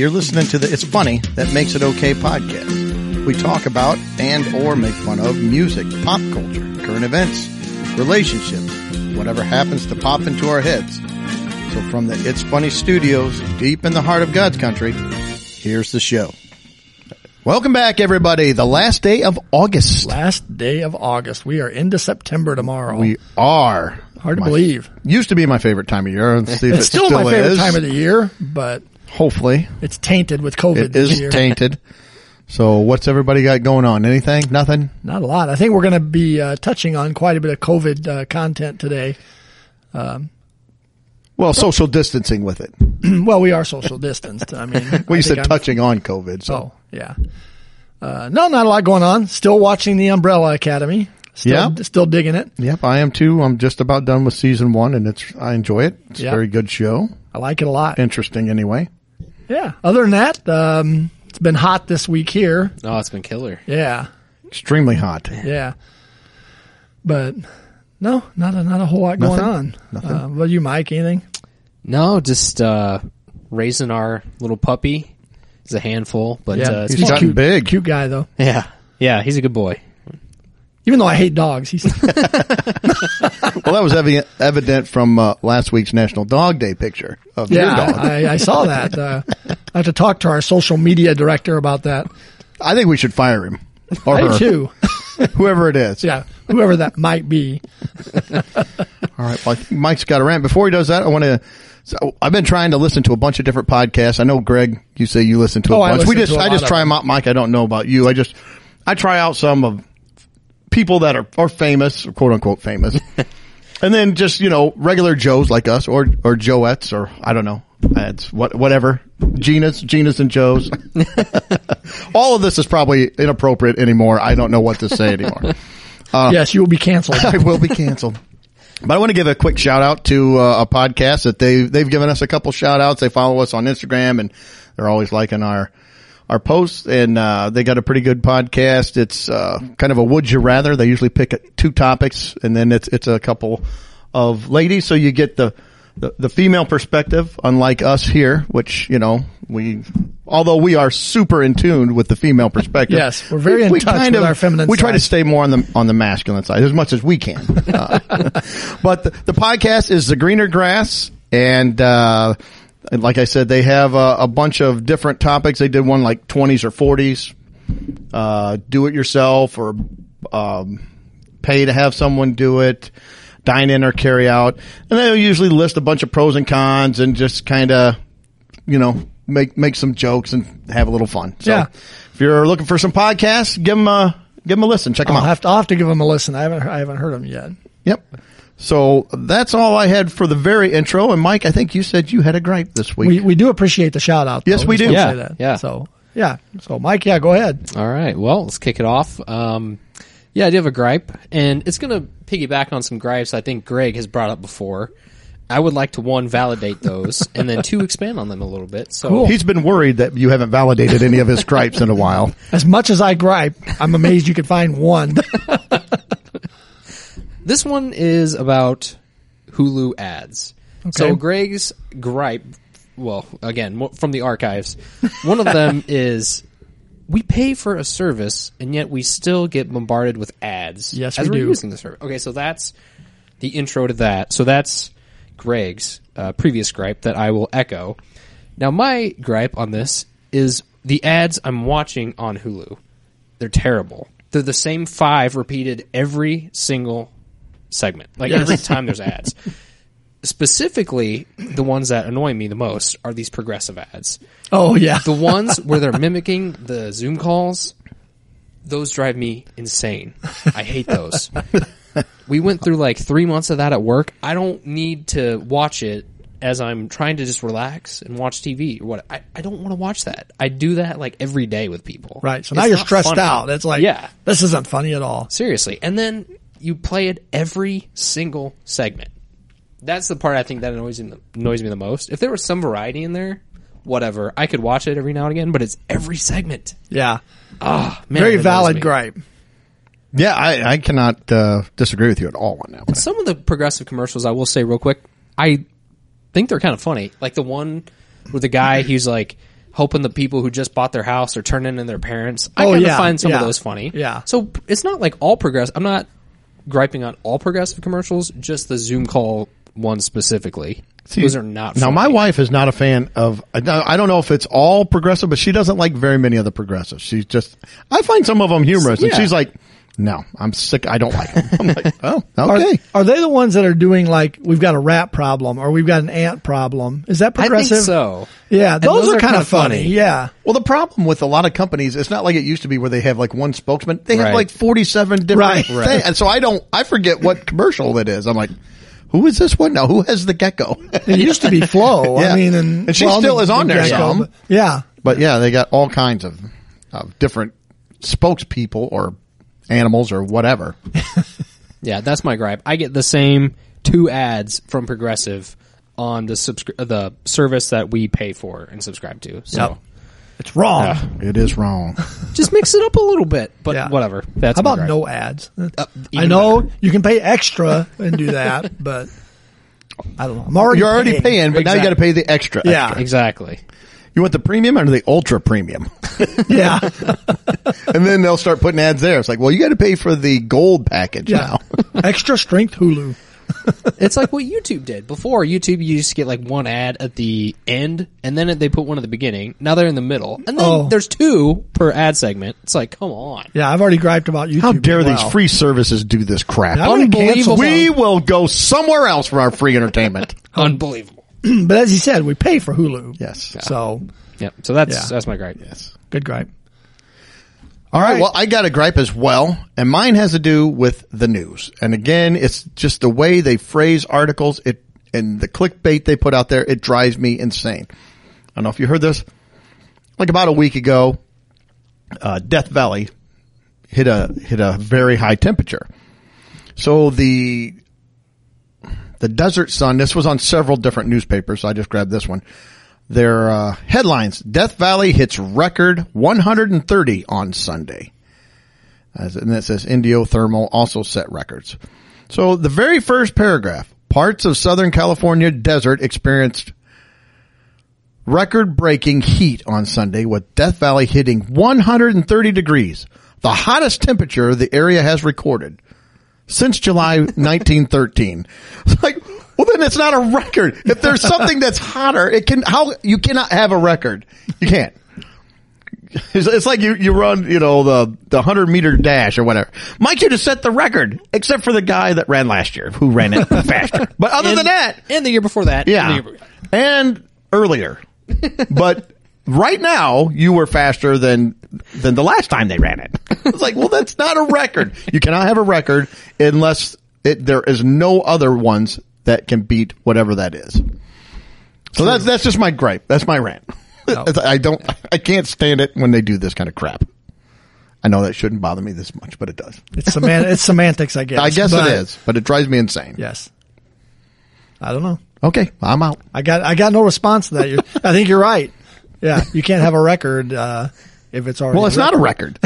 You're listening to the It's Funny That Makes It Okay podcast. We talk about and or make fun of music, pop culture, current events, relationships, whatever happens to pop into our heads. So from the It's Funny studios, deep in the heart of God's country, here's the show. Welcome back everybody. The last day of August. Last day of August. We are into September tomorrow. We are. Hard to My- believe. Used to be my favorite time of year. Let's see if It's it still, still my favorite is. time of the year, but Hopefully. it's tainted with COVID It is year. tainted. So what's everybody got going on? Anything? Nothing? Not a lot. I think we're going to be uh, touching on quite a bit of COVID uh, content today. Well, social distancing with it. well, we are social distanced. I mean, Well, you said I'm- touching on COVID. So Oh, yeah. Uh, no, not a lot going on. Still watching the Umbrella Academy. Still, Yeah. still digging it. Yep, I am too. I'm just about done with season one, and it's I enjoy it. It's Yeah. a very good show. I like it a lot. Interesting, anyway. Yeah. Other than that, um, it's been hot this week here. Oh, it's been killer. Yeah. Extremely hot. Yeah. But no, not a, not a whole lot going on. Nothing? Uh, what you, Mike? Anything? No, just uh, raising our little puppy. He's a handful, but uh, it's He's fun. gotten cute, big. Cute guy though. yeah, yeah, he's a good boy. Even though I hate dogs, he's Well, that was evident, evident from uh, last week's National Dog Day picture of your dog. I, I saw that. Uh, I have to talk to our social media director about that. I think we should fire him or I her, too. whoever it is. Yeah, whoever that might be. All right. Well, I Mike's got a rant. Before he does that, I want to. So I've been trying to listen to a bunch of different podcasts. I know Greg, you say you listen to a Oh, I bunch. we listen just, I just try them out. Mike, I don't know about you. I just, I try out some of people that are, are famous, quote unquote famous. and then just, you know, regular Joes like us or, or Joettes or I don't know. It's what, whatever. Gina's, Gina's and Joe's. All of this is probably inappropriate anymore. I don't know what to say anymore. yes, you will be canceled. I will be canceled. But I want to give a quick shout out to uh, a podcast that they they've given us a couple shout outs. They follow us on Instagram and they're always liking our our posts and uh, they got a pretty good podcast. It's uh, kind of a would you rather. They usually pick two topics and then it's it's a couple of ladies so you get the the, the female perspective, unlike us here, which, you know, we, although we are super in tune with the female perspective. Yes, we're very in touch with our feminine We try to stay more on the on the masculine side as much as we can. Uh, but the, the podcast is the greener grass, and uh, and like I said, they have a, a bunch of different topics. They did one like twenties or forties, uh, do it yourself or um, pay to have someone do it, dine in or carry out, and they'll usually list a bunch of pros and cons and just kind of you know make make some jokes and have a little fun. So Yeah. if you're looking for some podcasts, give them a give them a listen. Check them I'll out. have to, I'll have to give them a listen. I haven't, I haven't heard them yet. Yep. So that's all I had for the very intro. And Mike, I think you said you had a gripe this week. We, we do appreciate the shout out. Yes, though. we do. Yeah, say that. yeah. So, yeah. So, Mike, yeah, go ahead. All right, well, let's kick it off. Um, yeah, I do have a gripe, and it's going to piggyback on some gripes I think Greg has brought up before. I would like to one validate those, and then two expand on them a little bit. So, Cool. He's been worried that you haven't validated any of his gripes in a while. As much as I gripe, I'm amazed you could find one. This one is about Hulu ads. So Greg's gripe, well, again from the archives, one of them is we pay for a service and yet we still get bombarded with ads. Yes, as we are do. using the service. Okay, so that's the intro to that. So that's Greg's uh, previous gripe that I will echo. Now my gripe on this is the ads I'm watching on Hulu. They're terrible. They're the same five repeated every single segment. Like every time there's ads. Specifically, the ones that annoy me the most are these progressive ads. oh, yeah. The ones where they're mimicking the Zoom calls, those drive me insane. I hate those. We went through like three months of that at work. I don't need to watch it as I'm trying to just relax and watch TV or what. I, I don't want to watch that. I do that like every day with people. Right. So It's now you're stressed funny. out. It's like, yeah, this isn't funny at all. seriously. And then you play it every single segment. That's the part I think that annoys me, annoys me the most. If there was some variety in there, whatever, I could watch it every now and again. But it's every segment. Yeah. Ah, man, Very valid me. gripe. Yeah, I, I cannot uh, disagree with you at all on that one. Some of the progressive commercials, I will say real quick, I think they're kind of funny. Like the one with the guy, he's like, hoping the people who just bought their house are turning in their parents. I Oh, kind of yeah, find some of those funny. yeah. So it's not like all progressive. I'm not griping on all progressive commercials, just the Zoom call one specifically. those are not. Now, funny. my wife is not a fan of. I don't know if it's all progressive, but she doesn't like very many of the progressives. She's just. I find some of them humorous, and she's like, "No, I'm sick. I don't like them." I'm like, "Oh, Are, okay." are they the ones that are doing like we've got a rat problem or we've got an ant problem? Is that I progressive? think so. Yeah, And those, are, kind kinda of funny. Yeah. Well, the problem with a lot of companies, it's not like it used to be where they have like one spokesman. They have Right. like 47 different Right. things. Right. And so I don't, I forget what commercial it is. I'm like, who is this one? Now, who has the gecko? It used to be Flo. Yeah. I mean, and, And she well, still the- is on the there gecko, some. but- Yeah. but yeah, they got all kinds of, of different spokespeople or animals or whatever. Yeah, that's my gripe. I get the same two ads from Progressive on the subscri- the service that we pay for and subscribe to. So Yep. It's wrong. Yeah. It is wrong. just mix it up a little bit. But Yeah. whatever. That's How my about gripe. no ads? I Uh, even know better. you can pay extra and do that, but I don't know. I'm already You're already paying, but now you got to pay the extra. Yeah. Exactly. You want the premium or the ultra premium? Yeah. and then they'll start putting ads there. It's like, well, you got to pay for the gold package Yeah. now. Extra strength Hulu. It's like what YouTube did before. YouTube, you used to get like one ad at the end, and then they put one at the beginning. Now they're in the middle, and then Oh. there's two per ad segment. It's like, come on. Yeah, I've already griped about YouTube. How dare as these free services do this crap? I'm gonna cancel we will go somewhere else for our free entertainment. Unbelievable. But as you said, we pay for Hulu. yes. So Yep. So that's Yeah. that's my gripe. Yes. good gripe. All right. right. Well, I got a gripe as well, and mine has to do with the news. And again, it's just the way they phrase articles. It and the clickbait they put out there. It drives me insane. I don't know if you heard this. Like about a week ago, uh, Death Valley hit a hit a very high temperature. So the the Desert Sun. This was on several different newspapers. So I just grabbed this one. Their uh, headlines: Death Valley hits record 130 on Sunday. As, and it says Indio Thermal also set records. So the very first paragraph: parts of Southern California desert experienced record-breaking heat on Sunday, with Death Valley hitting 130 degrees, the hottest temperature the area has recorded since July 1913. It's like, well, then it's not a record. If there's something that's hotter, it can, how, you cannot have a record. You can't. It's, it's like you, you run, you know, the, the hundred meter dash or whatever. Mike should have set the record, except for the guy that ran last year who ran it faster. But other than that, And the year before that. and yeah. year before- And earlier. but right now you were faster than than the last time they ran it. It's like, well, that's not a record. You cannot have a record unless it, there is no other ones that can beat whatever that is. So that's that's just my gripe. That's my rant. I don't I can't stand it when they do this kind of crap. I know that shouldn't bother me this much, but it does. It's seman- it's semantics, I guess. I guess but- it is, but it drives me insane. Yes. I don't know. Okay, I'm out. I got I got no response to that. You're, I think you're right. Yeah, you can't have a record uh, if it's already. Well, it's not a record.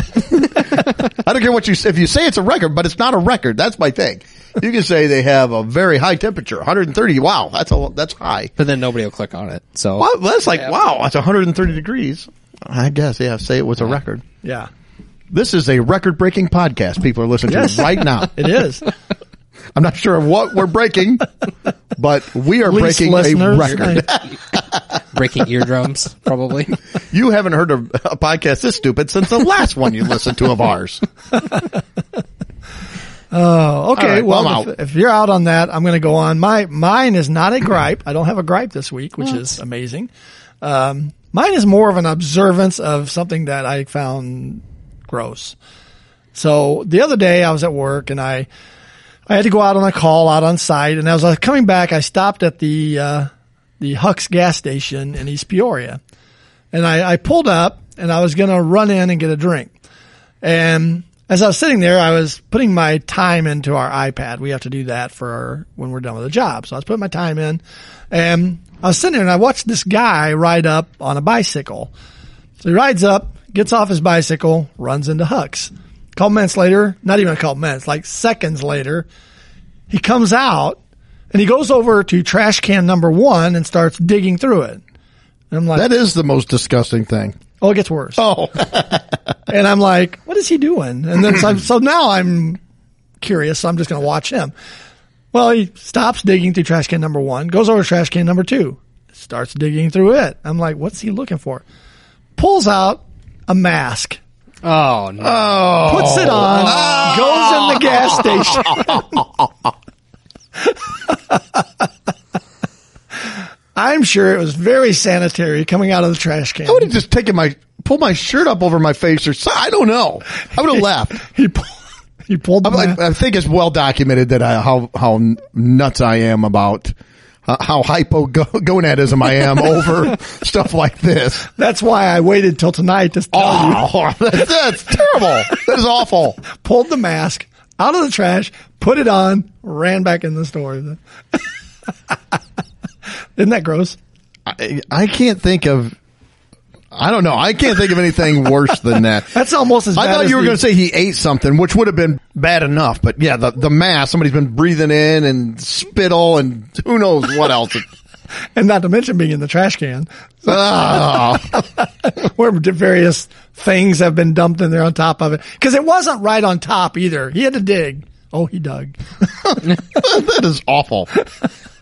I don't care what you say. If you say it's a record, but it's not a record. That's my thing. You can say they have a very high temperature, 130. Wow, that's a that's high. But then nobody will click on it. So Well, that's like wow, that's 130 degrees. I guess yeah. Say it was a record. Yeah, This is a record-breaking podcast. People are listening Yes. to right now. it is. I'm not sure what we're breaking, but we are Least breaking a listeners. record. breaking eardrums, probably. You haven't heard of a podcast this stupid since the last one you listened to of ours. Oh, okay. All right, well, well, I'm if, if you're out on that, I'm going to go on. My mine is not a gripe. I don't have a gripe this week, which is amazing. Um, mine is more of an observance of something that I found gross. So the other day I was at work and I I had to go out on a call out on site, and as I was coming back, I stopped at the uh, the Huck's gas station in East Peoria, and I, I pulled up and I was going to run in and get a drink. And as I was sitting there, I was putting my time into our iPad. We have to do that for when we're done with the job. So I was putting my time in and I was sitting there and I watched this guy ride up on a bicycle. So he rides up, gets off his bicycle, runs into Huck's. A couple minutes later, not even a couple minutes, like seconds later, he comes out and he goes over to trash can number one and starts digging through it. And I'm like, That is the most disgusting thing. oh, it gets worse. Oh, And I'm like, what is he doing? And then so, so now I'm curious. So I'm just going to watch him. Well, he stops digging through trash can number one, goes over to trash can number two, starts digging through it. I'm like, what's he looking for? Pulls out a mask, Oh no! puts it on, oh. goes in the gas station. I'm sure it was very sanitary coming out of the trash can. I would have just taken my pulled my shirt up over my face or so, I don't know. I would have laughed. He pulled, he pulled I. I think it's well documented that I, how how nuts I am about uh, how hypochondriac I am over stuff like this. That's why I waited till tonight to tell you. Oh, that's, that's terrible. That is awful. Pulled the mask out of the trash, put it on, ran back in the store. Isn't that gross? I, I can't think of. I don't know. I can't think of anything worse than that. That's almost as I thought you were going to say he ate something, which would have been bad enough. But yeah, the the mask. Somebody's been breathing in and spittle and who knows what else. and not to mention being in the trash can, Ah. where various things have been dumped in there on top of it. Because it wasn't right on top either. He had to dig. Oh, he dug. that is awful.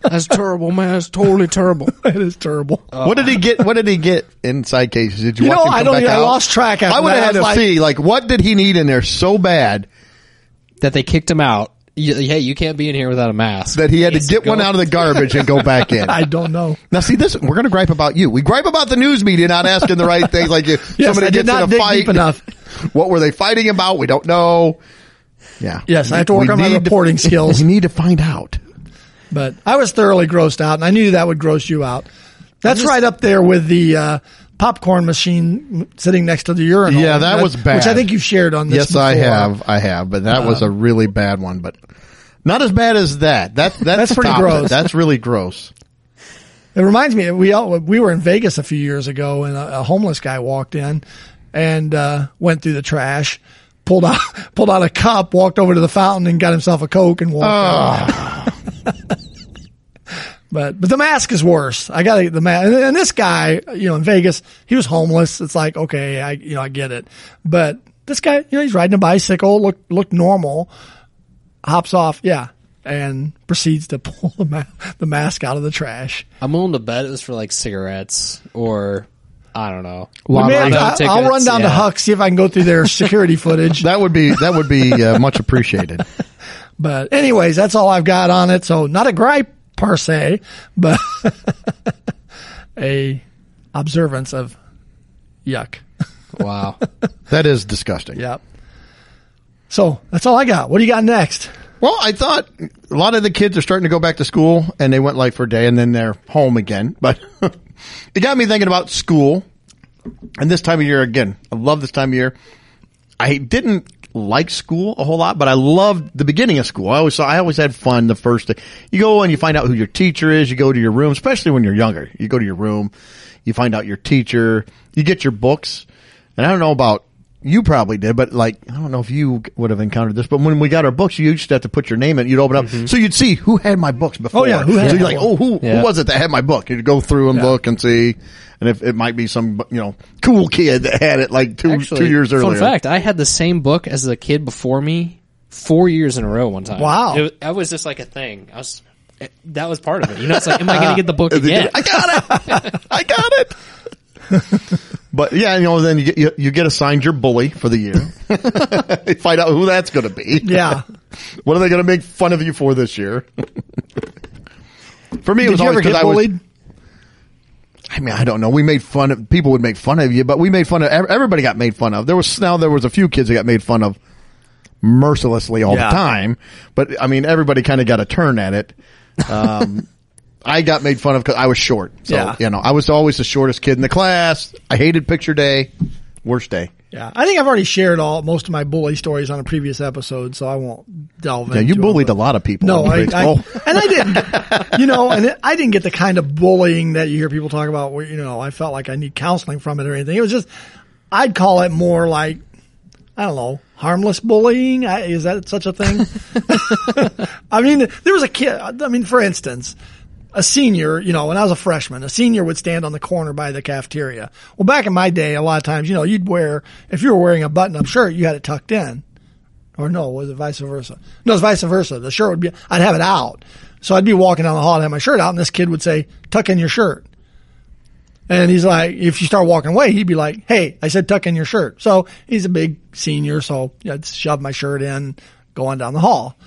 That's terrible, man. That's totally terrible. it is terrible. what did he get? What did he get inside cases? Did you, You watch know, him come I don't- back I out? lost track after I would have had to like- see like what did he need in there so bad that they kicked him out. You- Hey, you can't be in here without a mask. that he had to get go. one out of the garbage and go back in. I don't know. Now, see this. We're going to gripe about you. We gripe about the news media not asking the right things. Like, if Yes, somebody gets not in a fight, enough. What were they fighting about? We don't know. Yeah. Yes, I have to work on my need to- reporting skills. We need to find out. But I was thoroughly grossed out, and I knew that would gross you out. That's just- right up there with the uh, popcorn machine sitting next to the urinal. Yeah, that was bad. Which I think you shared on this. Yes, I have. I have. But that was a Um, really bad one. But not as bad as that. That that's, That's pretty of it. gross. That's really gross. It reminds me, we all, we were in Vegas a few years ago, and a, a homeless guy walked in and uh, went through the trash, pulled out pulled out a cup, walked over to the fountain, and got himself a coke and walked. out. But but the mask is worse. I got the mask. And, and this guy, you know, in Vegas, he was homeless. It's like okay, I you know I get it. But this guy, you know, he's riding a bicycle, look looked normal, hops off, yeah, and proceeds to pull the ma- the mask out of the trash. I'm willing to bet it was for like cigarettes or I don't know. We may have to- Lotto I- I'll run tickets, down to yeah. Huck see if I can go through their security footage. That would be that would be uh, much appreciated. But anyways, that's all I've got on it. So not a gripe per se, but a observance of yuck. Wow. That is disgusting. Yep. So that's all I got. What do you got next? Well, I thought a lot of the kids are starting to go back to school and they went like for a day and then they're home again. But it got me thinking about school and this time of year again. I love this time of year. I didn't like school a whole lot, but I loved the beginning of school. I always saw, I always had fun the first day. You go and you find out who your teacher is. You go to your room, especially when you're younger. You go to your room, you find out your teacher, you get your books. And I don't know about you probably did, but like, I don't know if you would have encountered this, but when we got our books, you used to have to put your name in, you'd open up, mm-hmm. so you'd see who had my books oh, before. Oh, yeah, who had so you're like, oh, who, Yeah. who was it that had my book? You'd go through and Yeah. look and see, and if it might be some, you know, cool kid that had it like two, Actually, two years earlier. Fun fact: I had the same book as the kid before me four years in a row. One time. Wow. It, was- that was just like a thing. I was. that was part of it. You know, it's like, am I going to get the book again? I got it. I got it. but yeah, you know, then you get you, you get assigned your bully for the year. Find out who that's going to be. Yeah. What are they going to make fun of you for this year? for me, it Did was you always 'cause get I was- bullied? I mean, I don't know. We made fun of people would make fun of you, but we made fun of everybody. Got made fun of. There was now there was a few kids that got made fun of mercilessly all Yeah. the time. But I mean, everybody kind of got a turn at it. Um, I got made fun of because I was short. So Yeah. you know, I was always the shortest kid in the class. I hated picture day, worst day. Yeah. I think I've already shared all most of my bully stories on a previous episode, so I won't delve Yeah, into you it, bullied a lot of people. No, I. I oh. and I didn't, you know, and it, I didn't get the kind of bullying that you hear people talk about where, you know, I felt like I need counseling from it or anything. It was just, I'd call it more like, I don't know, harmless bullying. I, is that such a thing? I mean, there was a kid, I mean, for instance, a senior, you know, when I was a freshman, a senior would stand on the corner by the cafeteria. Well, back in my day, a lot of times, you know, you'd wear, if you were wearing a button up shirt, you had it tucked in. Or no, was it vice versa? No, it's vice versa. The shirt would be, I'd have it out. So I'd be walking down the hall and have my shirt out and this kid would say, tuck in your shirt. And he's like, if you start walking away, he'd be like, Hey, I said tuck in your shirt. So he's a big senior. So I'd shove my shirt in going down the hall.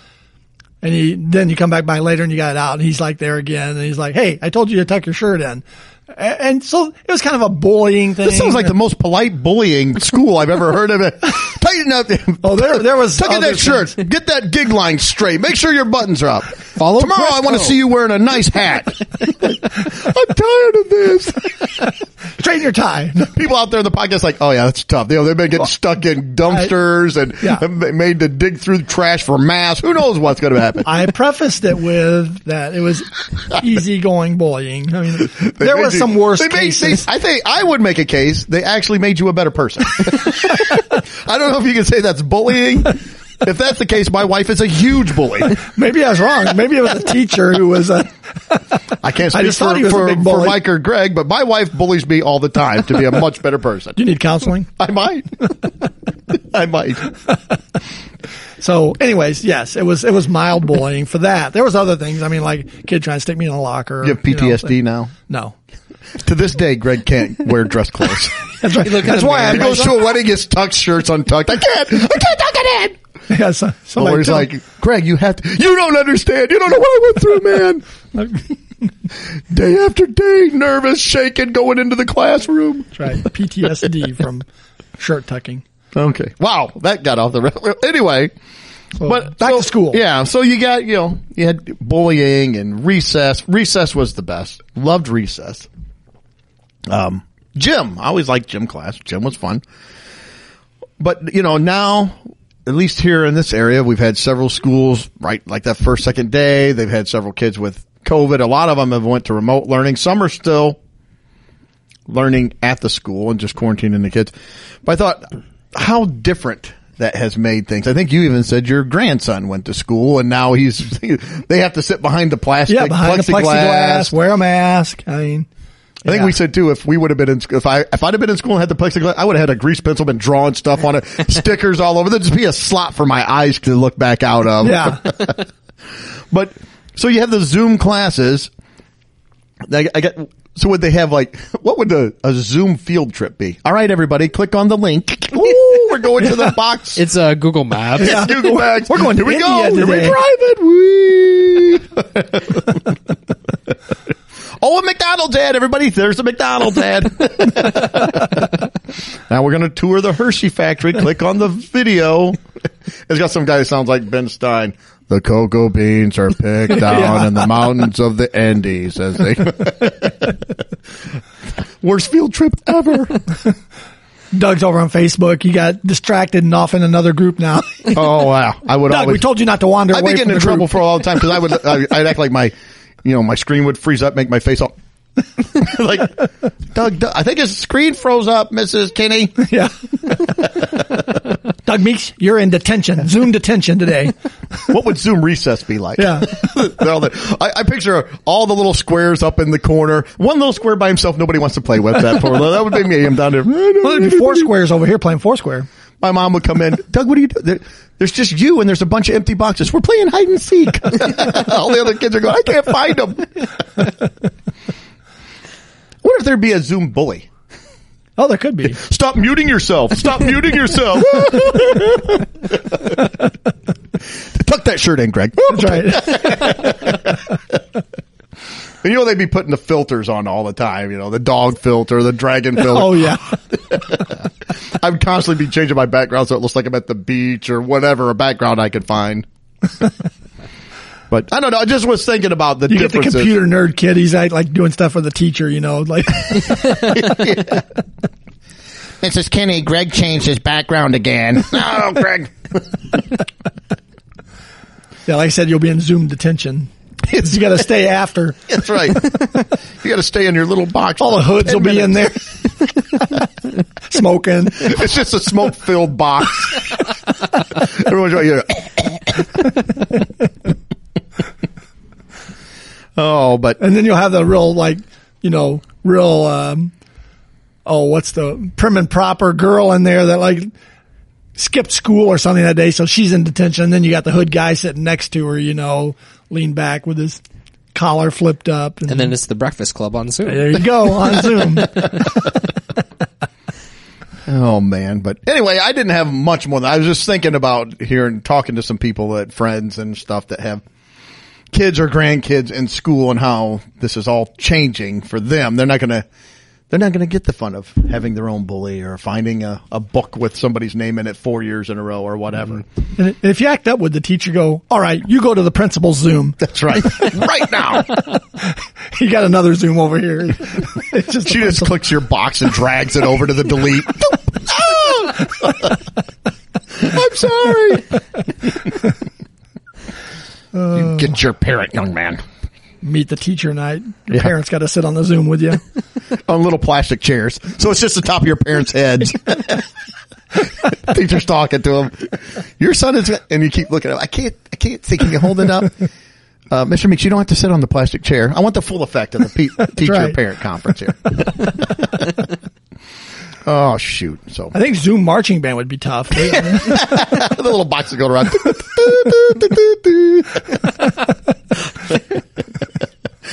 And he, then you come back by later and you got it out and he's like there again. And he's like, Hey, I told you to tuck your shirt in. And so it was kind of a bullying thing. This sounds like the most polite bullying school I've ever heard of it. Tighten up. Oh, there, there was Tuck in that shirt. things. Get that gig line straight. Make sure your buttons are up. Follow Tomorrow I want to see you wearing a nice hat. I'm tired of this. Straighten your tie. People out there in the podcast like, oh yeah, that's tough. You know, they've been getting stuck in dumpsters and Yeah. made to dig through trash for mass. Who knows what's going to happen? I prefaced it with that it was easygoing bullying. I mean, there was you- some worse they made- cases. they- I think I would make a case. They actually made you a better person. I don't know if you can say that's bullying. If that's the case, my wife is a huge bully. Maybe I was wrong. Maybe it was a teacher who was a. I can't I speak just for, thought he was a for, big for bully. Mike or Greg, but my wife bullies me all the time to be a much better person. Do you need counseling? I might. I might. So, anyways, yes, it was it was mild bullying for that. There was other things. I mean, like kid trying to stick me in a locker. You have know, PTSD now. no, To this day, Greg can't wear dress clothes. that's right. That's at why I he goes to a wedding, his tucked shirts untucked. I can't. I can't tuck it in. yeah, so, Or he's like, Greg, you have to. You don't understand. You don't know what I went through, man. day after day, nervous, shaking, going into the classroom. That's right. PTSD from shirt tucking. Okay. Wow, that got off the rail. Anyway, but back so- to school. Yeah, so you got you know you had bullying and recess. Recess was the best. Loved recess. Um, gym. I always liked gym class. Gym was fun. But you know now, at least here in this area, we've had several schools. Right, like that first second day, they've had several kids with COVID. A lot of them have went to remote learning. Some are still learning at the school and just quarantining the kids. But I thought how different that has made things. I think you even said your grandson went to school and now he's they have to sit behind the plastic Yeah, behind the plexiglass, wear a mask. I mean, I think yeah. we said too if we would have been in if I if I'd have been in school and had the plexiglass I would have had a grease pencil been drawing stuff on it stickers all over there'd just be a slot for my eyes to look back out of yeah. but so you have the Zoom classes. I, I got. So would they have like what would the a Zoom field trip be? All right, everybody, click on the link. Ooh, we're going to the box. It's uh, Google Maps. Yeah. Google Maps. We're going to Here we India go. Here we drive it. Whee! Oh, a McDonald's ad, everybody. There's a McDonald's ad. now we're going to tour the Hershey factory. Click on the video. It's got some guy that sounds like Ben Stein. The cocoa beans are picked down Yeah. in the mountains of the Andes as they. Worst field trip ever. Doug's over on Facebook. He got distracted and off in another group now. Oh wow! I would Doug, always. we told you not to wander I'd away be getting the in trouble group. for all the time because I would I, I'd act like my you know my screen would freeze up, make my face all like Doug, Doug. I think his screen froze up, Mrs. Kinney. Yeah. Doug Meeks, you're in detention, Zoom detention today. What would Zoom recess be like? Yeah. I, I picture all the little squares up in the corner. One little square by himself, nobody wants to play with that. For that would be me. I'm down there. Well, there'd be four squares over here playing Foursquare. My mom would come in. Doug, what are you doing? There, there's just you and there's a bunch of empty boxes. We're playing hide and seek. All the other kids are going, I can't find them. what if there'd be a Zoom bully? Oh, there could be. Stop muting yourself. Stop muting yourself. Tuck that shirt in, Greg. That's right. And you know they'd be putting the filters on all the time. You know the dog filter, the dragon filter. Oh yeah. I would constantly be changing my background so it looks like I'm at the beach or whatever a background I could find. but I don't know. I just was thinking about the You get the computer nerd kid. He's like, like doing stuff for the teacher, you know, like Mrs. Kinney, Greg changed his background again. No, Greg. yeah, like I said, you'll be in Zoom detention. You got to stay after. That's right. you got to stay in your little box. All the hoods 10 will be in there, smoking. It's just a smoke filled box. Everyone's right here. Oh, but and then you'll have the real like you know real um oh what's the prim and proper girl in there that like skipped school or something that day so she's in detention and then you got the hood guy sitting next to her you know leaned back with his collar flipped up And then it's the Breakfast Club on Zoom. there you go on zoom Oh man, but anyway, I didn't have much more. Than, I was just thinking about hearing, talking to some people that friends and stuff that have kids or grandkids in school and how this is all changing for them. They're not gonna, they're not gonna get the fun of having their own bully or finding a, a book with somebody's name in it four years in a row or whatever. Mm-hmm. and if you act up would the teacher go all right you go to the principal's zoom That's right. right now, you got another zoom over here just she just clicks your box and drags it over to the delete. Ah! I'm sorry. you get your parent, young man. Meet the teacher night your Yeah. parents got to sit on the zoom with you on little plastic chairs. So it's just the top of your parents' heads. Teacher's talking to him. Your son is, and you keep looking at him. I can't, I can't see. Can you hold it up? Uh, Mr. Meeks, you don't have to sit on the plastic chair. I want the full effect of the pe- teacher right. parent conference here. oh shoot. So I think Zoom marching band would be tough. the little box that go around.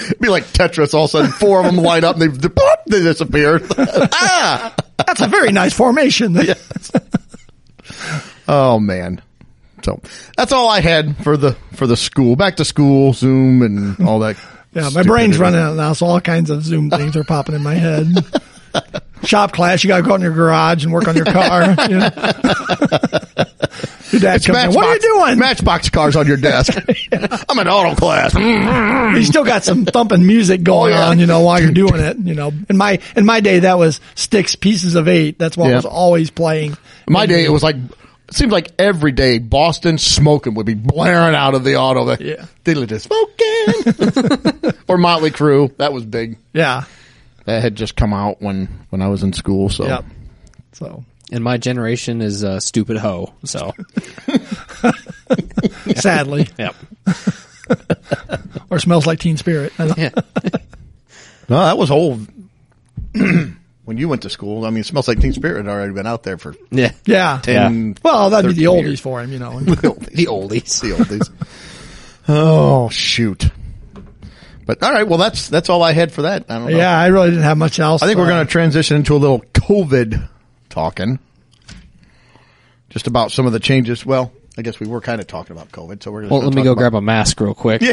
Be like Tetris. All of a sudden, four of them light up and they, they disappear. ah! That's a very nice formation. Oh man. So that's all I had for the for the school. Back to school, Zoom, and all that. Yeah, my brain's running out now, so all kinds of Zoom things are popping in my head. Shop class, you got to go out in your garage and work on your car. You know? Your dad comes in, what are you doing? Matchbox cars on your desk. I'm in auto class. you still got some thumping music going Oh, yeah. on, you know, while you're doing it. You know, in my in my day, that was Styx Pieces of Eight. That's what Yeah. was always playing. My day, it was like. It seems like every day Boston smoking would be blaring out of the auto. Like, Yeah. Diddly just smoking. or Motley Crue. That was big. Yeah. That had just come out when when I was in school. So Yep. So And my generation is a stupid hoe. So, sadly, yep. or smells like Teen Spirit. Yeah. no, that was old. when you went to school, I mean, it smells like Teen Spirit had already been out there for Yeah. Yeah. 10, Well, that'd be the oldies years. for him, you know. the oldies. The oldies. oh shoot! But all right, well that's that's all I had for that. I don't know. Yeah, I really didn't have much else. I think we're going to transition into a little COVID talking, just about some of the changes. Well, I guess we were kind of talking about COVID, so we're. Well, let me go grab a mask real quick.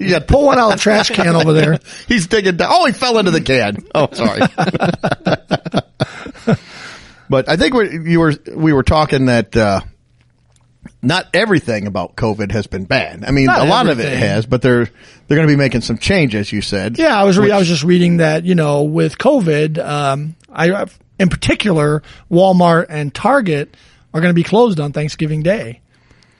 yeah, pull one out of the trash can over there. he's digging down. Oh, he fell into the can. Oh, sorry. but I think we you were we were talking that uh, not everything about COVID has been bad. I mean, Not a lot of it has, but they're they're going to be making some changes. You said, Yeah, I was re- Which- I was just reading that you know with COVID, um, I in particular Walmart and Target are going to be closed on Thanksgiving Day,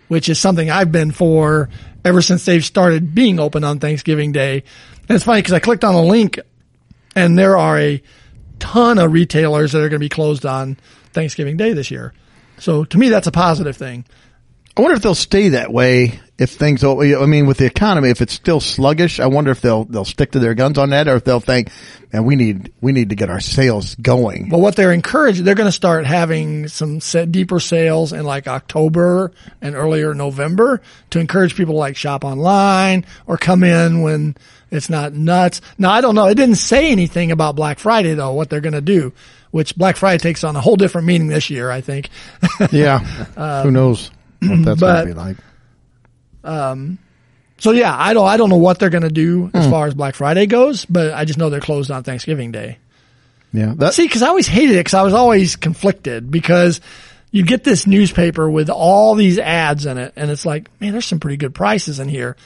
which is something I've been for ever since they've started being open on Thanksgiving Day. And it's funny because I clicked on a link, and there are a ton of retailers that are going to be closed on Thanksgiving Day this year. So to me, that's a positive thing. I wonder if they'll stay that way if things. I mean, with the economy, if it's still sluggish, I wonder if they'll they'll stick to their guns on that, or if they'll think, "Man, we need we need to get our sales going." But what they're encouraging, they're going to start having some set deeper sales in like October and earlier November to encourage people to like shop online or come in when it's not nuts. Now, I don't know. It didn't say anything about Black Friday though, what they're going to do, which Black Friday takes on a whole different meaning this year, I think. Yeah, um, who knows what that's going to be like? So yeah, I don't, I don't know what they're going to do as Hmm. far as Black Friday goes, but I just know they're closed on Thanksgiving Day. Yeah, that, See, because I always hated it because I was always conflicted because you get this newspaper with all these ads in it, and it's like, man, there's some pretty good prices in here.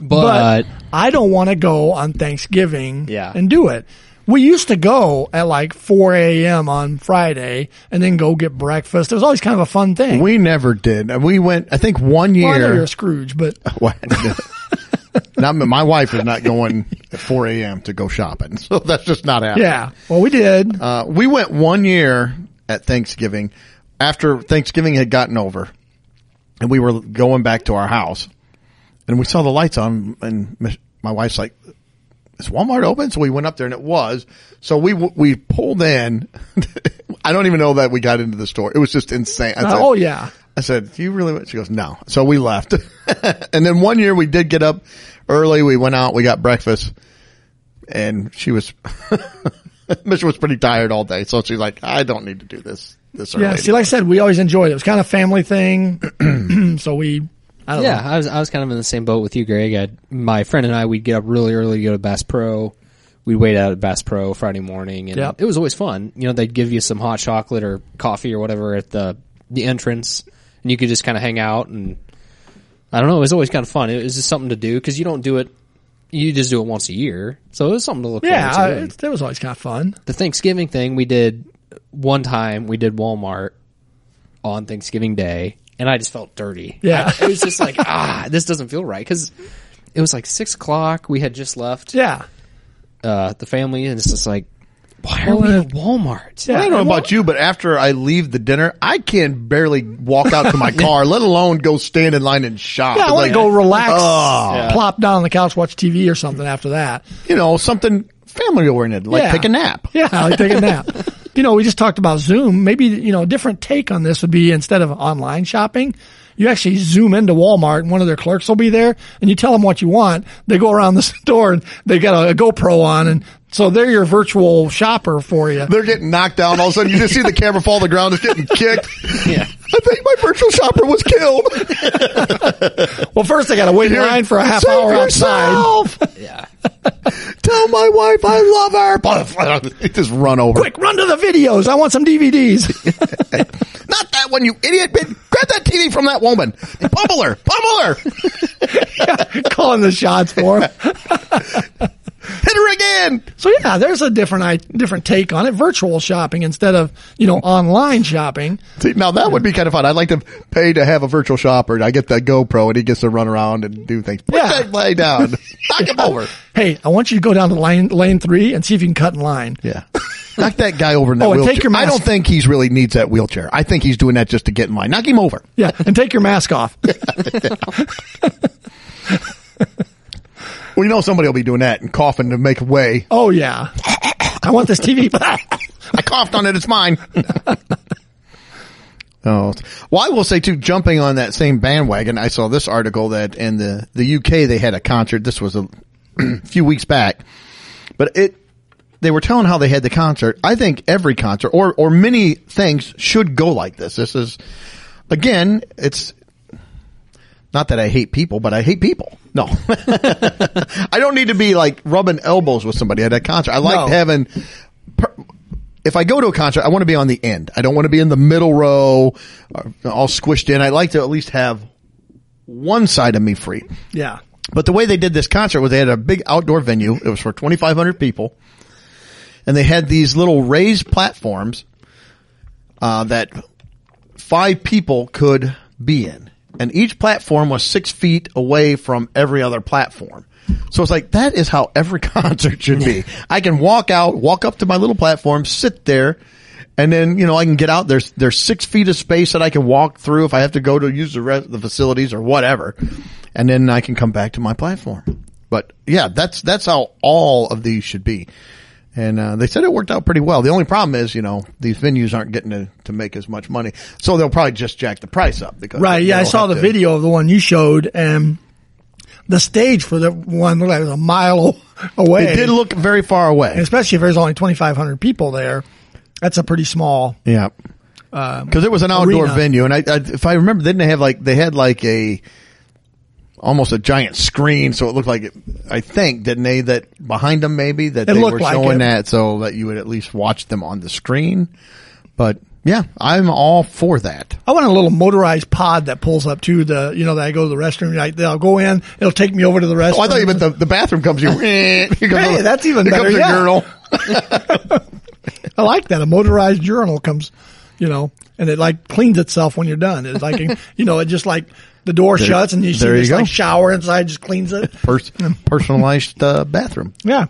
But, I don't want to go on Thanksgiving Yeah. and do it. We used to go at like 4 a.m. on Friday and then go get breakfast. It was always kind of a fun thing. we never did. We went. I think one well, I know you're year. a Scrooge, but not my wife is not going at 4 a.m. to go shopping, so that's just not happening. yeah. Well, we did. Uh, we went one year at Thanksgiving after Thanksgiving had gotten over and we were going back to our house and we saw the lights on and my wife's like, is Walmart open? So we went up there and it was. So we, we pulled in. I don't even know that we got into the store. It was just insane. I Uh, said- oh yeah. I said, do you really? want-" She goes, no. So we left. and then one year we did get up early. We went out, we got breakfast and she was, Misha was pretty tired all day. So she's like, I don't need to do this, this early. Yeah. See, like I said, we always enjoyed it. It was kind of family thing. so we, I don't Yeah, know. I was I was kind of in the same boat with you, Greg. I, my friend and I, we'd get up really early to go to Bass Pro. We'd wait out at Bass Pro Friday morning, and Yep. it was always fun. You know, they'd give you some hot chocolate or coffee or whatever at the the entrance, and you could just kind of hang out. And I don't know, it was always kind of fun. It was just something to do because you don't do it. You just do it once a year, so it was something to look Yeah. I, to. it, it was always kind of fun. the Thanksgiving thing we did one time. We did Walmart on Thanksgiving Day, and I just felt dirty. Yeah. I- it was just like ah, this doesn't feel right because it was like six o'clock. We had just left Yeah. uh, the family, and it's just like, why are we at Walmart? Yeah. I don't know about you, but after I leave the dinner, I can barely walk out to my car, let alone go stand in line and shop. Yeah, I It's want like, to go relax. Yeah. plop down on the couch, watch TV or something after that. You know, something family oriented, like Yeah. take a nap. Yeah, I like take a nap. you know, we just talked about Zoom. Maybe, you know, a different take on this would be instead of online shopping, you actually zoom into Walmart and one of their clerks will be there and you tell them what you want. They go around the store and they got a, a GoPro on and so they're your virtual shopper for you. They're getting knocked down. All of a sudden, you just see the camera fall to the ground. It's getting kicked. Yeah. I think my virtual shopper was killed. Well, first I got to wait in line for a half Save hour outside. Yeah. Tell my wife I love her. just run over. Quick, run to the videos. I want some DVDs. Not that one, you idiot. Grab that TV from that woman. Pummel her. Pummel her. Calling the shots for 'em. Hit her again. So yeah, there's a different i- different take on it. Virtual shopping instead of you know online shopping. See, now that would be kind of fun. I'd like to pay to have a virtual shopper. I get that GoPro and he gets to run around and do things. Put Yeah. that guy down. Knock him over. Hey, I want you to go down to lane lane three and see if you can cut in line. Yeah. Knock that guy over in that Oh, wheelchair. take your mask. I don't think he's really needs that wheelchair. I think he's doing that just to get in line. Knock him over. Yeah, and take your mask off. Well, you know somebody will be doing that and coughing to make way. Oh yeah, I want this TV. back. I coughed on it. It's mine. oh, well, I will say too, jumping on that same bandwagon, I saw this article that in the, the UK they had a concert. This was a few weeks back, but it, they were telling how they had the concert. I think every concert or, or many things should go like this. This is, again, it's, not that I hate people, but I hate people. No. I don't need to be like rubbing elbows with somebody at a concert. I like No. having, per, if I go to a concert, I want to be on the end. I don't want to be in the middle row, all squished in. I like to at least have one side of me free. yeah, But the way they did this concert was they had a big outdoor venue. It was for 2,500 people. And they had these little raised platforms, uh, that five people could be in. And each platform was six feet away from every other platform. So it's like, that is how every concert should be. I can walk out, walk up to my little platform, sit there, and then, you know, I can get out. There's, there's six feet of space that I can walk through if I have to go to use the rest the facilities or whatever. And then I can come back to my platform. But yeah, that's, that's how all of these should be. And, uh, they said it worked out pretty well. The only problem is, you know, these venues aren't getting to, to make as much money. So they'll probably just jack the price up because. right. Yeah, I saw the to- video of the one you showed, and the stage for the one looked like it was a mile away. It did look very far And away. especially if there's only 2,500 people there. That's a pretty small. Yeah. Cause it was an outdoor arena. venue and I, I, if I remember, didn't they have like, they had like a, almost a giant screen. So it looked like it, I think, didn't they, that behind them maybe that It they were like showing it. that so that you would at least watch them on the screen. But yeah, I'm all for that. I want a little motorized pod that pulls up to the, you know, that I go to the restroom. Like, I'll go in, it'll take me over to the restroom. Oh, I thought you meant the, the bathroom comes you. comes Hey, that's even here better, Comes a yeah. urinal. I like that. A motorized urinal comes, you know, and it like cleans itself when you're done. It's like, you know, it just like the door shuts and you see there you this like shower inside, just cleans it. Pers- personalized uh, bathroom. Yeah.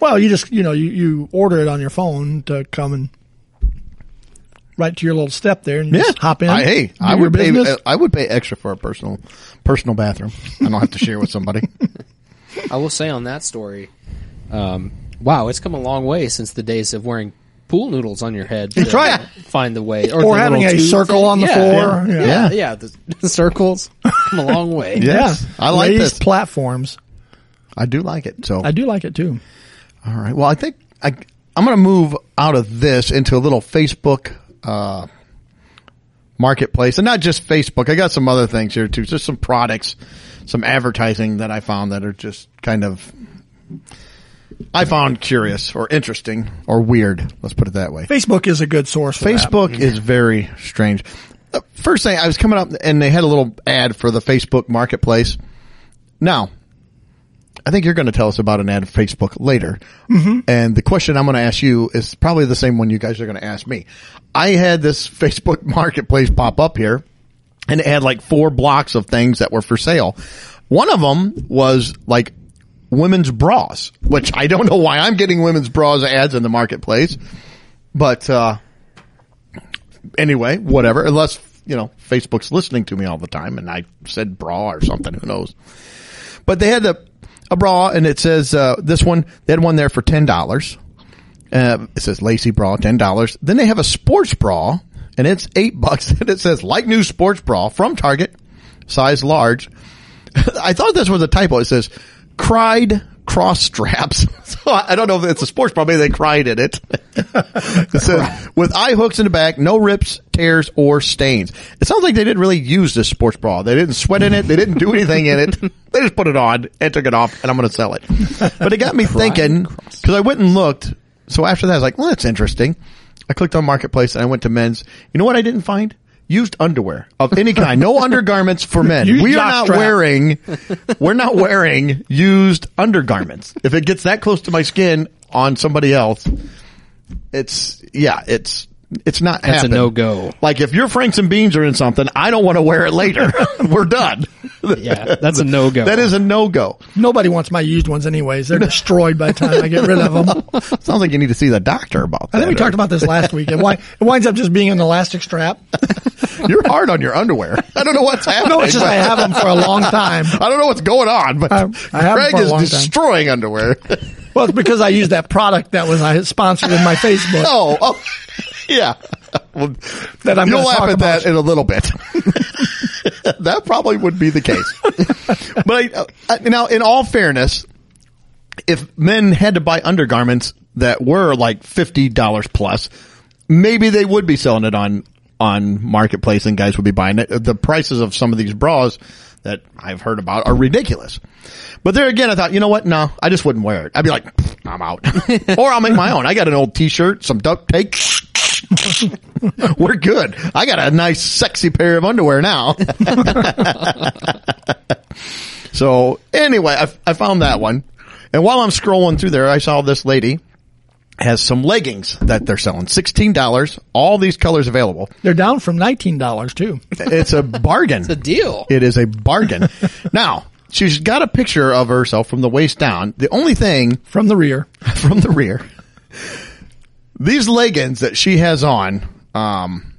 Well, you just, you know, you, you order it on your phone to come and right to your little step there and you just hop in. I, hey, I would pay. business. I would pay extra for a personal personal bathroom. I don't have to share with somebody. I will say on that story, um, wow, it's come a long way since the days of wearing pool noodles on your head. That's to right. Find the way, Or the having a circle thing. on the Yeah, floor. Yeah, Yeah. yeah, yeah, the, the circles come a long way. Yes, I like Raised this. platforms. I do like it. So I do like it too. All right. Well, I think I, I'm going to move out of this into a little Facebook uh, marketplace, and not just Facebook. I got some other things here too, just some products, some advertising that I found that are just kind of I found curious or interesting or weird. Let's put it that way. Facebook is a good source. For. Facebook is very strange. First thing, I was coming up and they had a little ad for the Facebook marketplace. Now, I think you're going to tell us about an ad of Facebook later. Mm-hmm. And the question I'm going to ask you is probably the same one you guys are going to ask me. I had this Facebook marketplace pop up here and it had like four blocks of things that were for sale. One of them was like women's bras, which I don't know why I'm getting women's bras ads in the marketplace, but, uh, anyway, whatever, unless, you know, Facebook's listening to me all the time and I said bra or something, who knows. But they had a, a bra and it says, uh, this one, they had one there for $10. Uh, it says Lacey bra, $10. Then they have a sports bra and it's eight bucks and it says like new sports bra from Target, size large. I thought this was a typo. It says cried cross straps. So I don't know if it's a sports bra. Maybe they cried in it. it says with eye hooks in the back, no rips, tears, or stains. It sounds like they didn't really use this sports bra. They didn't sweat in it. They didn't do anything in it. They just put it on and took it off and I'm going to sell it. But it got me thinking because I went and looked. So after that, I was like, well, that's interesting. I clicked on marketplace and I went to men's. You know what I didn't find? Used underwear of any kind. No undergarments for men. Used we are not jockstrap. wearing, we're not wearing used undergarments. If it gets that close to my skin on somebody else, it's, yeah, it's, it's not That's a no-go. Like if your Franks and Beans are in something, I don't want to wear it later. We're done. Yeah, that's a no go. That is a no-go. Nobody wants my used ones anyways. They're destroyed by the time I get rid of them. Sounds like you need to see the doctor about that. I think we talked eh? about this last week. It, wi- it winds up just being an elastic strap. You're hard on your underwear. I don't know what's happening. No, it's just I have them for a long time. I don't know what's going on, but I- I have Craig for a is long time. destroying underwear. Well, it's because I used that product that was I sponsored in my Facebook. oh, oh, yeah. Well, That I'm you'll laugh at about. that in a little bit. that probably would be the case. but I, uh, now, in all fairness, if men had to buy undergarments that were like fifty dollars plus, maybe they would be selling it on on marketplace, and guys would be buying it. The prices of some of these bras that I've heard about are ridiculous. But there again, I thought, you know what? No, I just wouldn't wear it. I'd be like, I'm out, or I'll make my own. I got an old T-shirt, some duct tape. We're good. I got a nice, sexy pair of underwear now. so anyway, I, I found that one. And while I'm scrolling through there, I saw this lady has some leggings that they're selling. $16. All these colors available. They're down from nineteen dollars too. It's a bargain. it's a deal. It is a bargain. now, she's got a picture of herself from the waist down. The only thing From the rear. from the rear. These leggings that she has on, um,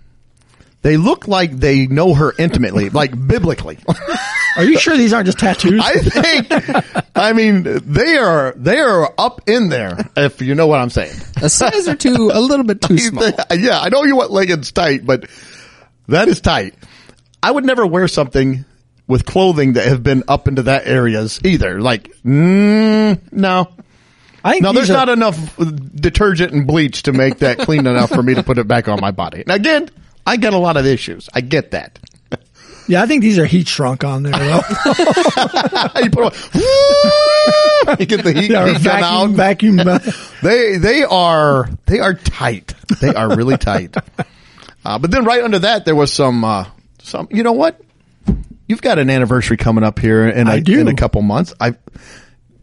they look like they know her intimately, like biblically. Are you sure these aren't just tattoos? I think, I mean, they are, they are up in there, if you know what I'm saying. A size or two, a little bit too small. yeah, I know you want leggings tight, but that is tight. I would never wear something with clothing that have been up into that areas either. Like, mm, no. I think No, there's not enough detergent and bleach to make that clean enough for me to put it back on my body. And again, I get a lot of issues. I get that. Yeah, I think these are heat shrunk on there though. you put on, you get the heat, Yeah, heat vacuum, out. vacuum. They they are they are tight. They are really tight. Uh, but then right under that there was some uh, some. You know what? You've got an anniversary coming up here in a, I do. in a couple months. I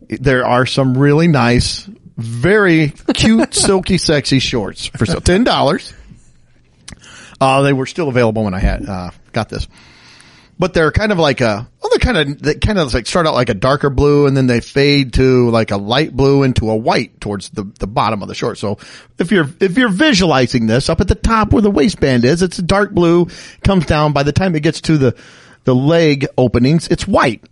there are some really nice, very cute, silky, sexy shorts for. Ten dollars. Uh, they were still available when I had uh, got this but they're kind of like a well they're kind of they kind of like start out like a darker blue and then they fade to like a light blue into a white towards the the bottom of the short so if you're if you're visualizing this up at the top where the waistband is it's a dark blue comes down by the time it gets to the the leg openings it's white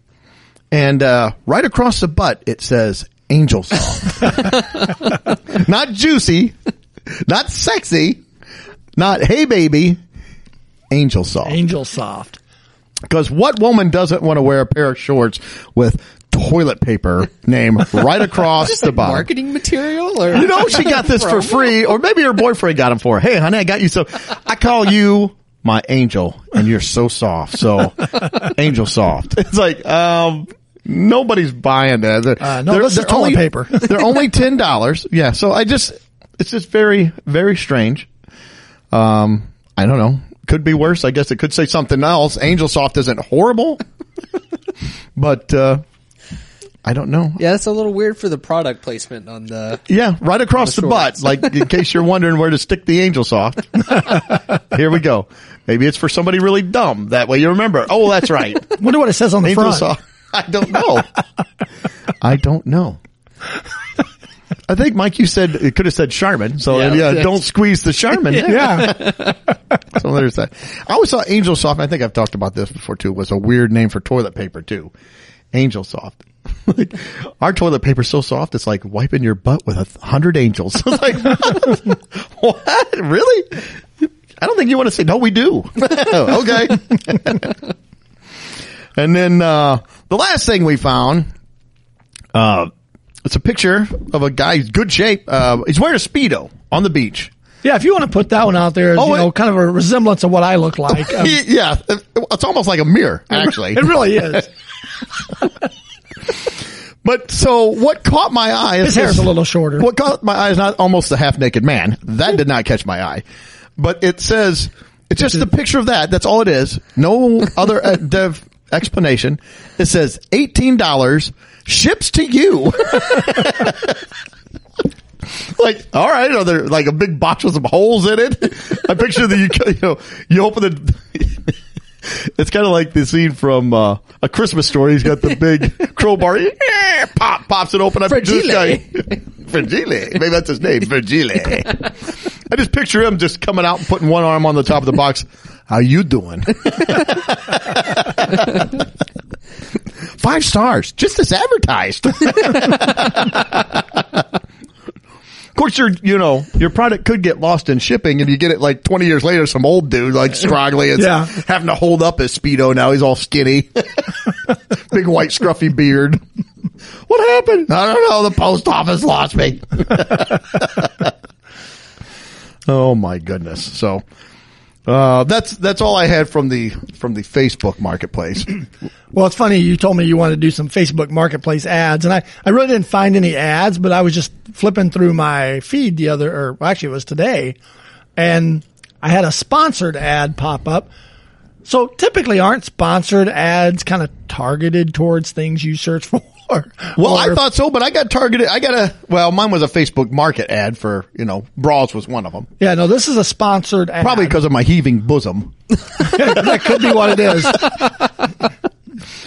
and uh, right across the butt it says Angel Soft. not juicy, not sexy, not hey baby, Angel Soft. Angel Soft. Because what woman doesn't want to wear a pair of shorts with toilet paper name right across the bottom? Marketing material, or You know, she got this for free, or maybe her boyfriend got them for her. Hey, honey, I got you. So I call you my angel, and you're so soft. So angel soft. It's like, um, nobody's buying that. They're- Uh, no, they're- this they're toilet only- paper. they're only ten dollars. Yeah. So I just, it's just very, very strange. Um, I don't know. Could be worse. I guess it could say something else. Angel soft isn't horrible, but uh, I don't know. yeah, that's a little weird for the product placement on the. Yeah, right across the, the butt, like in case you're wondering where to stick the angel soft. Here we go. Maybe it's for somebody really dumb. That way you remember. Oh, that's right. Wonder what it says on the Angel front. soft. I don't know. I don't know. I think Mike, you said it could have said Charmin. So Yeah, yeah, don't squeeze the Charmin. Yeah. So there's that. I always thought Angel Soft. I think I've talked about this before too. Was a weird name for toilet paper too. Angel Soft. like, our toilet paper's so soft, it's like wiping your butt with a hundred angels. Like, what? Really? I don't think you want to say no. We do. okay. and then uh, the last thing we found, uh, it's a picture of a guy. He's good shape. Uh, he's wearing a speedo on the beach. Yeah, if you want to put that one out there, as, Oh, you know, it- kind of a resemblance of what I look like. um, yeah, it's almost like a mirror, actually. it really is. But so what caught my eye is His hair's a little shorter. What caught my eye is not almost a half naked man. That did not catch my eye. But it says it's just the picture of that. That's all it is. No other uh, dev explanation. It says eighteen dollars ships to you. like, all right, are there like a big box with some holes in it? I picture that you, you know, you open the. It's kind of like the scene from uh, a Christmas story. He's got the big crowbar. Pop pops it open. I picture this guy. Fragile. Maybe that's his name. Fragile. I just picture him just coming out and putting one arm on the top of the box. How you doing? Five stars, just as advertised. Of course, your you know your product could get lost in shipping, and you get it like twenty years later. Some old dude like scroggly is Yeah. having to hold up his speedo. Now he's all skinny, big white scruffy beard. What happened? I don't know. The post office lost me. oh my goodness! So uh, that's that's all I had from the from the Facebook Marketplace. Well, it's funny. You told me you wanted to do some Facebook Marketplace ads, and I, I really didn't find any ads, but I was just flipping through my feed the other, or actually it was today, and I had a sponsored ad pop up. So typically, aren't sponsored ads kind of targeted towards things you search for? Well, I thought so, but I got targeted. I got a well, mine was a Facebook Market ad for you know bras was one of them. yeah, no, this is a sponsored ad. Probably because of my heaving bosom. that could be what it is.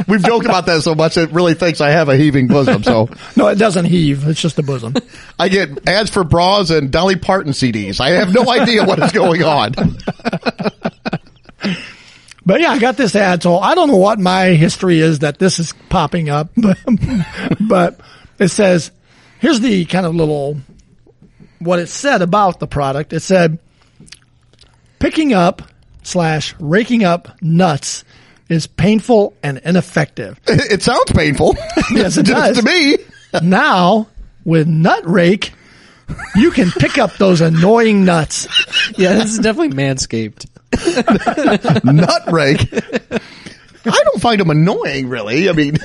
We've joked about that so much it really thinks I have a heaving bosom. So No, it doesn't heave. It's just a bosom. I get ads for bras and Dolly Parton CDs. I have no idea what is going on. But yeah, I got this ad, so I don't know what my history is that this is popping up, but, but it says, here's the kind of little, what it said about the product. It said, picking up slash raking up nuts is painful and ineffective. It sounds painful. Yes, it does. to me. now, with Nut Rake, you can pick up those annoying nuts. Yeah, this is definitely manscaped. Nut rake. I don't find them annoying, really. I mean,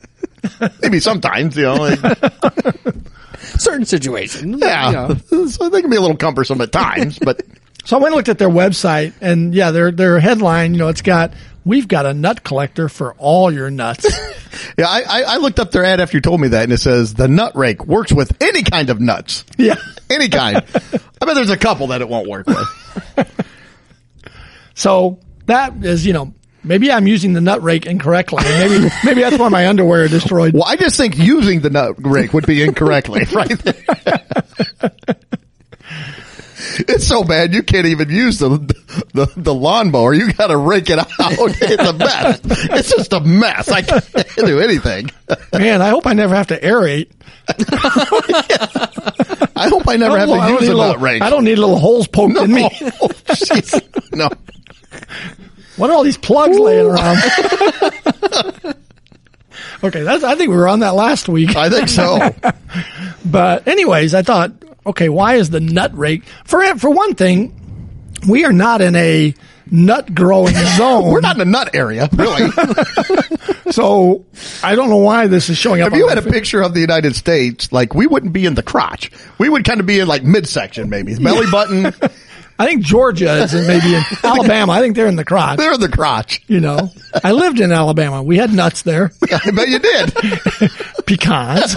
maybe sometimes, you know. Like, Certain situations. yeah, you know. so they can be a little cumbersome at times, but So I went and looked at their website, and yeah, their their headline, you know, it's got "We've got a nut collector for all your nuts." yeah, I, I, I looked up their ad after you told me that, and it says the nut rake works with any kind of nuts, yeah. any kind. I bet there's a couple that it won't work with. So that is, you know, maybe I'm using the nut rake incorrectly. Maybe maybe that's why my underwear are destroyed. Well, I just think using the nut rake would be incorrectly, right? it's so bad you can't even use the the, the lawnmower, you got to rake it out. It's a mess. It's just a mess. I can't do anything. Man, I hope I never have to aerate. I hope I never have to use a little- nut rake. I don't need little holes poked in me. Jeez. no. What are all these plugs laying around? okay, that's. I think we were on that last week. I think so. But anyways, I thought, okay, why is the nut rake? For for one thing, we are not in a nut growing zone. We're not in a nut area, really. so I don't know why this is showing up. if you had a my- picture of the United States, like we wouldn't be in the crotch. We would kind of be in like midsection, maybe belly button. I think Georgia is in maybe in Alabama. I think they're in the crotch. They're in the crotch. You know, I lived in Alabama. We had nuts there, I bet you did. pecans.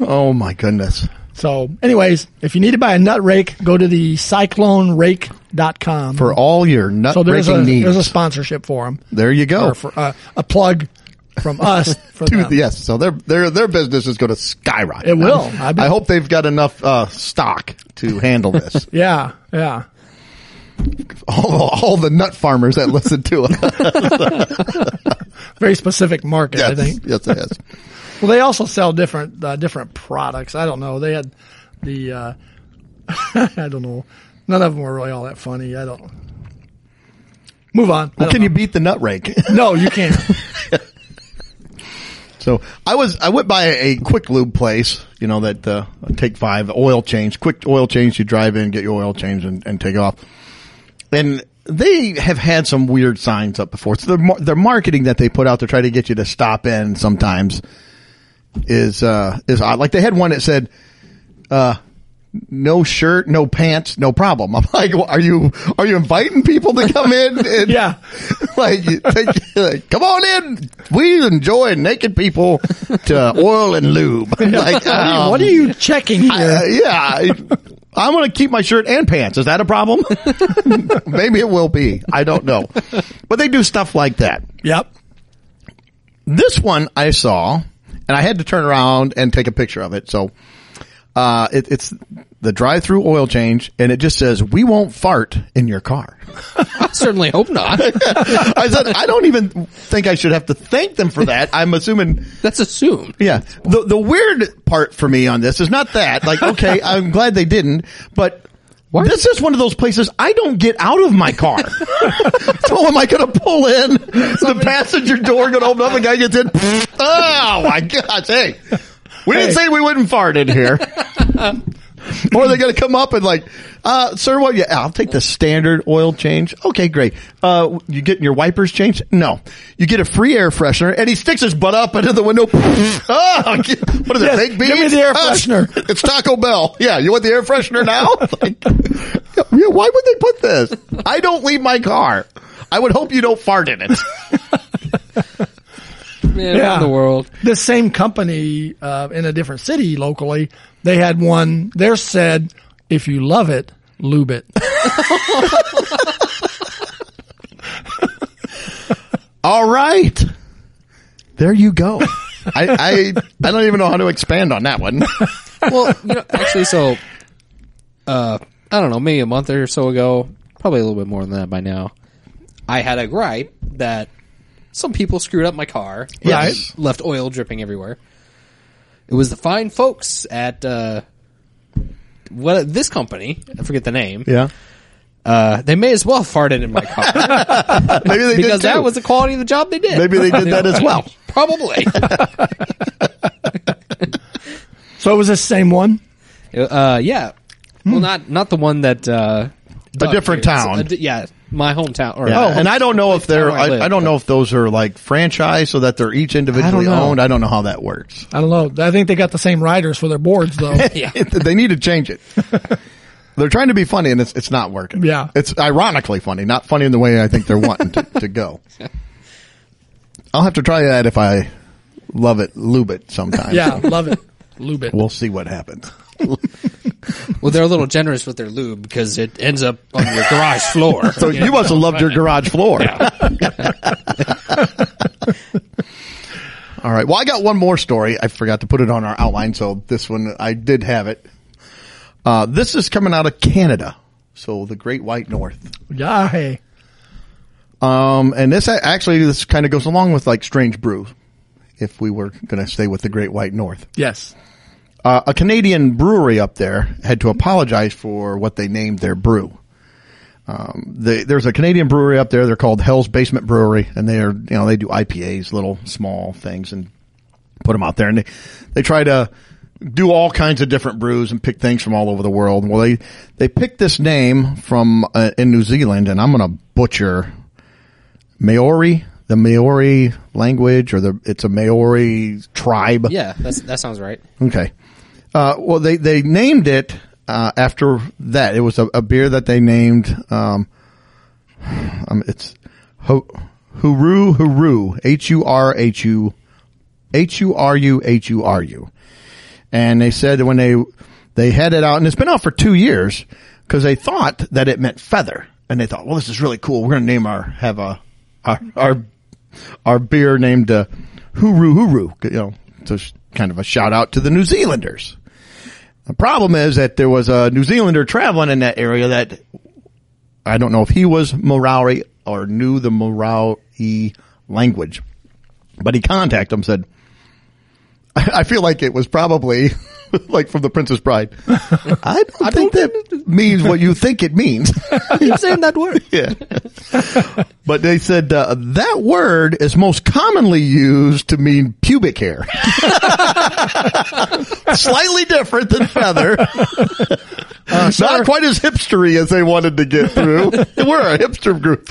Oh my goodness. So, anyways, if you need to buy a nut rake, go to the cyclonerake.com. For all your nut so raking a needs. there's a sponsorship for them, there you go. or for uh, a plug from us for To- yes, so their their their business is going to skyrocket. It will. I. I hope they've got enough uh, stock to handle this. Yeah, yeah. all, all the nut farmers that listen to it. Very specific market, yes, I think. yes, it is. Well, they also sell different uh, different products. I don't know. They had the uh, I don't know. None of them were really all that funny. I don't. Move on. Well, can you beat the nut rake? No, you can't. So I was I went by a quick lube place, you know that uh, take five oil change, quick oil change. You drive in, get your oil change, and, and take off. And they have had some weird signs up before. So their their marketing that they put out to try to get you to stop in sometimes is uh is odd. Like they had one that said, uh. No shirt, no pants, no problem. I'm like, well, are you are you inviting people to come in? And, Yeah. like, take, like, come on in. We enjoy naked people to oil and lube. Like, um, what are you checking here? uh, yeah, I, I'm going to keep my shirt and pants. Is that a problem? Maybe it will be. I don't know. But they do stuff like that. yep. This one I saw, and I had to turn around and take a picture of it. So, uh, it, it's the drive-through oil change, and it just says, "We won't fart in your car." I certainly hope not. I said, I don't even think I should have to thank them for that. I'm assuming That's assumed. Yeah. The the weird part for me on this is not that. Like, okay, I'm glad they didn't, but What? this is one of those places I don't get out of my car. so am I going to pull in the passenger door, going to open up, the guy gets in. Oh my gosh! Hey, we didn't say we wouldn't fart in here. Or they're going to come up and like, uh, sir, what? Yeah, I'll take the standard oil change. Okay, great. Uh, you getting your wipers changed? No. You get a free air freshener, and he sticks his butt up into the window. oh, what is it? Yes, Baked give me the air Ah, freshener. it's Taco Bell. Yeah, you want the air freshener now? Like, yeah, why would they put this? I don't leave my car. I would hope you don't fart in it. Man, Yeah. around the world. This same company uh, in a different city locally, they had one. There said, "If you love it, lube it." All right. There you go. I, I I don't even know how to expand on that one. Well, you know, actually, so, uh, I don't know, maybe a month or so ago, probably a little bit more than that by now. I had a gripe that some people screwed up my car. Yes. Left oil dripping everywhere. It was the fine folks at, uh, what, this company, I forget the name. Yeah. Uh, they may as well have farted in my car Maybe they because did too. that was the quality of the job they did. Maybe they did that as well. Probably. So it was the same one. Uh, yeah. Well, not not the one that. Uh, A different It's town. a di- yeah, my hometown. Or Yeah. Oh, and I don't know if they're, I I, live, I don't know if those are like franchise so that they're each individually know. owned. I don't know how that works. I don't know. I think they got the same riders for their boards though. Yeah. they need to change it. They're trying to be funny and it's, it's not working. Yeah. It's ironically funny, not funny in the way I think they're wanting to, to go. I'll have to try that if I love it, lube it sometime. yeah, love it. Lube it. We'll see what happens. Well, they're a little generous with their lube because it ends up on your garage floor. So you must have loved your garage floor. All right. Well, I got one more story. I forgot to put it on our outline, so this one I did have it. Uh, this is coming out of Canada. So the Great White North. Yeah, hey. Um, and this actually, this kind of goes along with like Strange Brew. If we were going to stay with the Great White North. Yes. Uh, a Canadian brewery up there had to apologize for what they named their brew. Um, they, there's a Canadian brewery up there. They're called Hell's Basement Brewery, and they are, you know, they do IPAs, little small things, and put them out there. And they, they try to do all kinds of different brews and pick things from all over the world. Well, they they picked this name from uh, in New Zealand, and I'm going to butcher Maori, the Maori language, or the it's a Maori tribe. Yeah, that's, that sounds right. Okay. Uh, well, they, they named it, uh, after that. It was a, a beer that they named, um, um it's Huru Huru, H-U-R-H-U, H-U-R-U, H-U-R-U. And they said that when they, they had it out, and it's been out for two years, because they thought that it meant feather. And they thought, well, this is really cool. We're going to name our, have a, our, our, our beer named, uh, Huru Huru, you know, so kind of a shout out to the New Zealanders. The problem is that there was a New Zealander traveling in that area that I don't know if he was Maori or knew the Maori language, but he contacted him said, I feel like it was probably like from the Princess Bride. I don't think that means what you think it means. You're saying that word. yeah. But they said uh, that word is most commonly used to mean pubic hair. Slightly different than feather. Not quite as hipstery as they wanted to get through. We're a hipster group.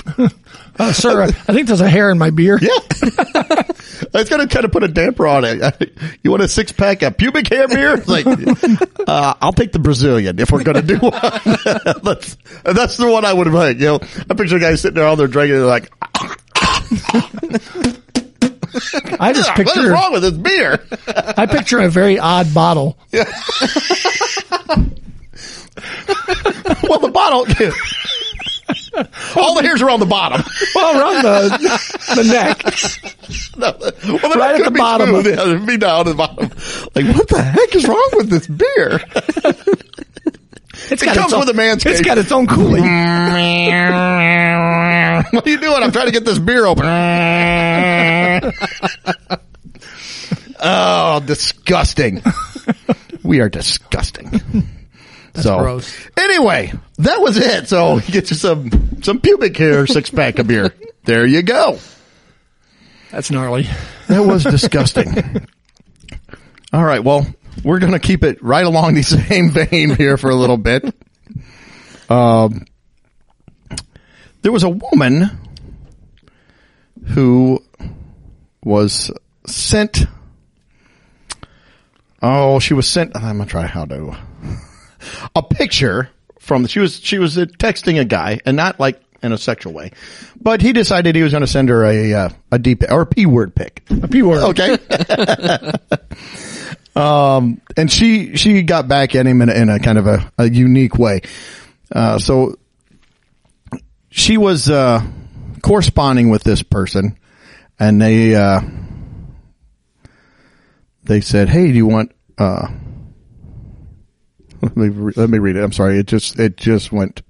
Uh, sir, I think there's a hair in my beer. Yeah. It's going to kind of put a damper on it. You want a six pack of pubic hair beer? Like, uh, I'll take the Brazilian if we're going to do one. that's, that's the one I would have liked. You know, I picture guys sitting there all their drinking, they're like, I just picture. what is wrong with this beer? I picture a very odd bottle. Yeah. well, the bottle, all the hairs are on the bottom. Well, around the, the neck. No, well, Right at the bottom smooth. of- Yeah, be down at the bottom. Like, what the heck is wrong with this beer? It's It got comes its own, with a Manscaped. It's got its own cooling. what are you doing? I'm trying to get this beer open. oh, disgusting. we are disgusting. So, gross. anyway, that was it. So, get you some, some pubic hair six pack of beer. There you go. That's gnarly. That was disgusting. All right. Well, we're going to keep it right along the same vein here for a little bit. Um, there was a woman who was sent. Oh, she was sent. I'm gonna try how to a picture from. She was she was texting a guy, and not like in a sexual way, but he decided he was going to send her a uh, a D or a p word pic. A P word. Okay. um, and she, she got back at him in a, in a kind of a, a unique way. Uh, so she was, uh, corresponding with this person and they, uh, they said, Hey, do you want, uh, let me, re- let me read it. I'm sorry. It just, it just went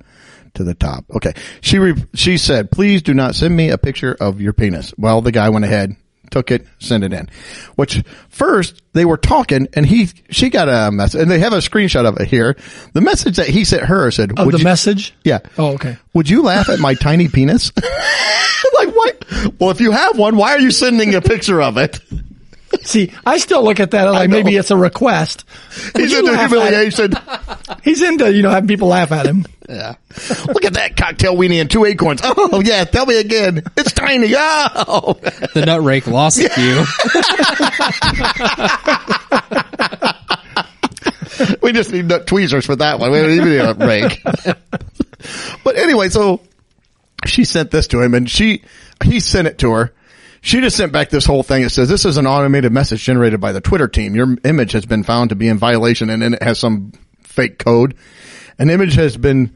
to the top. Okay. She, re- she said, please do not send me a picture of your penis. Well, the guy went ahead, took it, sent it in. Which first they were talking and he, she got a message and they have a screenshot of it here. The message that he sent her said, Of would the you- message? yeah. Oh, okay. Would you laugh at my tiny penis? like what? Well, if you have one, why are you sending a picture of it? See, I still look at that like maybe it's a request. He's into laugh at it? humiliation. He's into, you know, having people laugh at him. Yeah. Look at that cocktail weenie and two acorns. Oh yeah, tell me again. It's tiny. Oh. The nut rake lost a few. we just need nut tweezers for that one. We don't even need a rake. but anyway, so she sent this to him and she, he sent it to her. She just sent back this whole thing. It says, this is an automated message generated by the Twitter team. Your image has been found to be in violation and then it has some fake code. An image has been,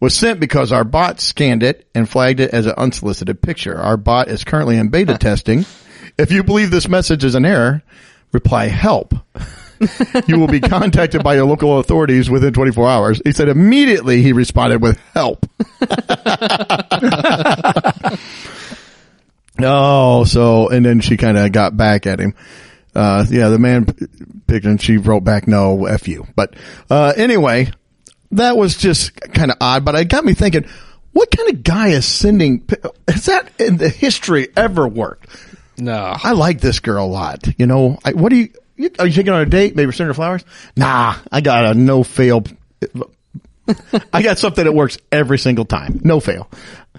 was sent because our bot scanned it and flagged it as an unsolicited picture. Our bot is currently in beta testing. If you believe this message is an error, reply help. You will be contacted by your local authorities within 24 hours. He said immediately he responded with help. oh, so, and then she kind of got back at him. Uh, yeah, the man p- picked and she wrote back, no, F you. But, uh, anyway, that was just kind of odd, but it got me thinking, what kind of guy is sending, has that in the history ever worked? No. I like this girl a lot. You know, I, what do you, you, are you taking on a date? Maybe send her flowers? Nah, I got a no fail. I got something that works every single time. No fail.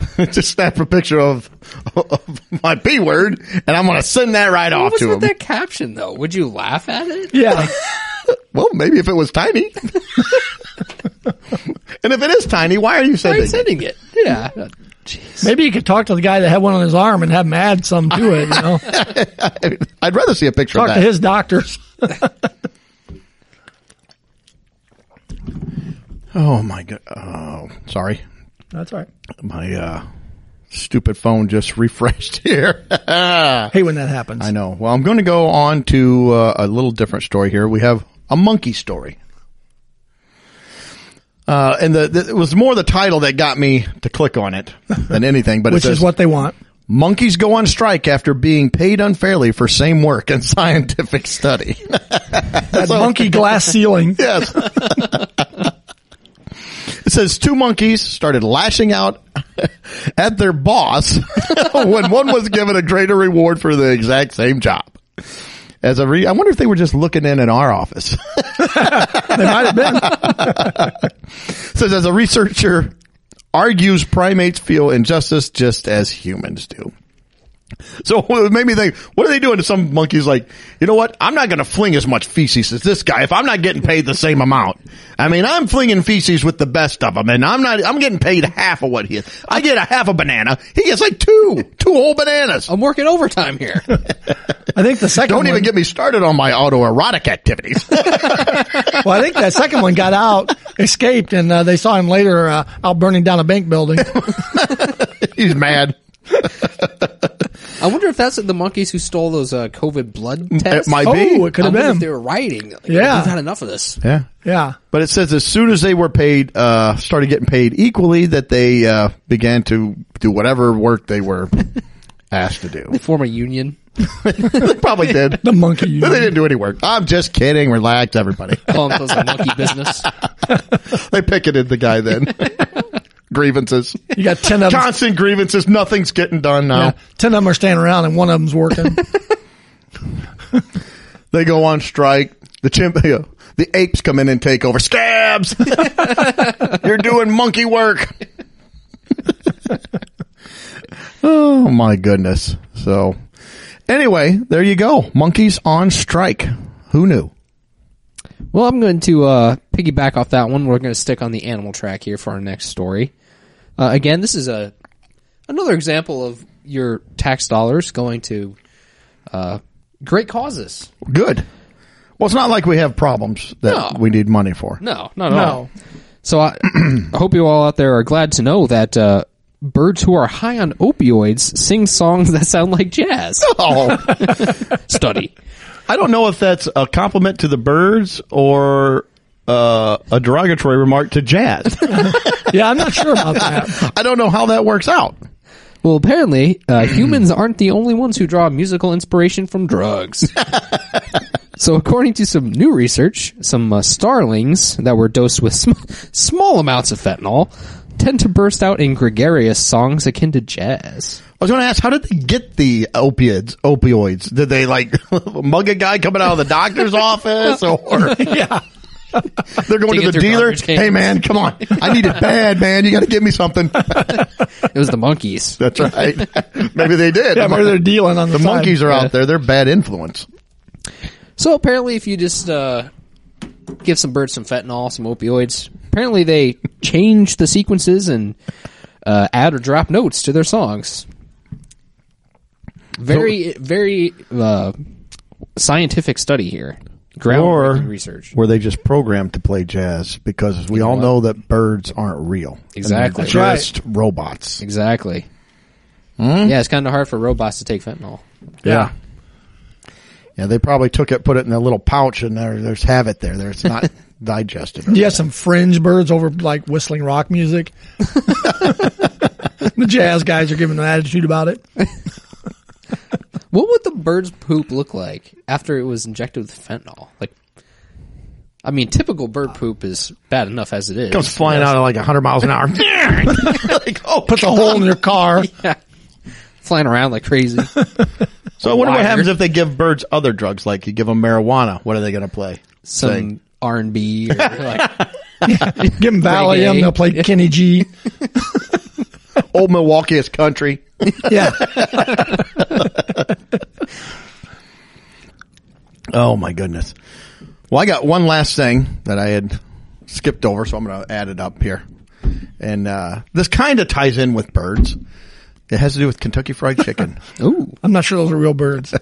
Just snap a picture of, of my B word and I'm going to send that right off What was to with him. that caption though? Would you laugh at it? Yeah. Well, maybe if it was tiny. and if it is tiny, why are you Why are sending you it? sending it? Yeah. Jeez. Maybe you could talk to the guy that had one on his arm and have him add some to it, you know? I'd rather see a picture talk of to his doctors. oh my god. Oh, sorry. That's right. My, uh, stupid phone just refreshed here. hey, when that happens. I know. Well, I'm going to go on to uh, a little different story here. We have a monkey story. Uh, and the, the, it was more the title that got me to click on it than anything, but it Which says, is what they want. monkeys go on strike after being paid unfairly for same work and scientific study. That monkey glass ceiling. yes. It says two monkeys started lashing out at their boss when one was given a greater reward for the exact same job. As a re- I wonder if they were just looking in at our office. They might have been. says as a researcher argues primates feel injustice just as humans do. So it made me think, what are they doing to some monkeys like, you know what? I'm not going to fling as much feces as this guy if I'm not getting paid the same amount. I mean, I'm flinging feces with the best of them and I'm not, I'm getting paid half of what he is. I get a half a banana. He gets like two, two whole bananas. I'm working overtime here. I think the 2nd Don't one. even get me started on my autoerotic activities. well, I think that second one got out, escaped, and uh, they saw him later uh, out burning down a bank building. He's mad. I wonder if that's the monkeys who stole those uh, COVID blood tests. It might Oh, be. it could I have wonder if been. they were rioting. Like, Yeah. we've had enough of this. Yeah. Yeah. But it says as soon as they were paid, uh, started getting paid equally, that they uh, began to do whatever work they were asked to do. They form a union. they probably did. The monkey they union. didn't do any work. I'm just kidding. Relax, everybody. Call themselves a monkey business. they picketed the guy then. Grievances. You got 10 of them. Constant grievances. Nothing's getting done now. Yeah, 10 of them are standing around and one of them's working. They go on strike. The chimp, the apes come in and take over. Scabs! You're doing monkey work. oh my goodness. So anyway, there you go. Monkeys on strike. Who knew? Well, I'm going to uh, piggyback off that one. We're going to stick on the animal track here for our next story. Uh, again, this is a another example of your tax dollars going to uh, great causes. Good. Well, it's not like we have problems that No. we need money for. No, not at No. all. So I, I hope you all out there are glad to know that uh, birds who are high on opioids sing songs that sound like jazz. Oh, Study. I don't know if that's a compliment to the birds or uh, a derogatory remark to jazz. yeah, I'm not sure about that. I don't know how that works out. Well, apparently, uh, humans aren't the only ones who draw musical inspiration from drugs. so, according to some new research, some uh, starlings that were dosed with sm- small amounts of fentanyl tend to burst out in gregarious songs akin to jazz. I was going to ask, how did they get the opiates? Opioids? Did they like mug a guy coming out of the doctor's office, or Yeah. they're going Dig to the dealer? Hey man, come on! I need it bad, man. You got to give me something. It was the monkeys. That's right. Maybe they did. Yeah, maybe they're dealing on the, the side. monkeys are Yeah. out there. They're bad influence. So apparently, if you just uh, give some birds some fentanyl, some opioids, apparently they change the sequences and uh, add or drop notes to their songs. Very, very uh, scientific study here. Groundbreaking Or research. were they just programmed to play jazz? Because we all what? know that birds aren't real. Exactly. they're That's just robots. Exactly. Hmm? Yeah, it's kind of hard for robots to take fentanyl. Yeah. Yeah, they probably took it, put it in a little pouch, and there, there's have it there. There, it's not digested. You have some fringe birds over like whistling rock music. the jazz guys are giving an attitude about it. What would the bird's poop look like after it was injected with fentanyl? Like, I mean, typical bird uh, poop is bad enough as it is. comes flying out at like 100 miles an hour. like, oh, Put the hole in your car. Yeah. Flying around like crazy. so I wonder what happens if they give birds other drugs, like you give them marijuana. What are they going to play? Some. R and B like Give them Valium. They'll play Kenny G. Old Milwaukee is country. Yeah. Oh my goodness. Well, I got one last thing that I had skipped over, so I'm going to add it up here. And uh, this kind of ties in with birds. It has to do with Kentucky Fried Chicken, ooh. I'm not sure those are real birds.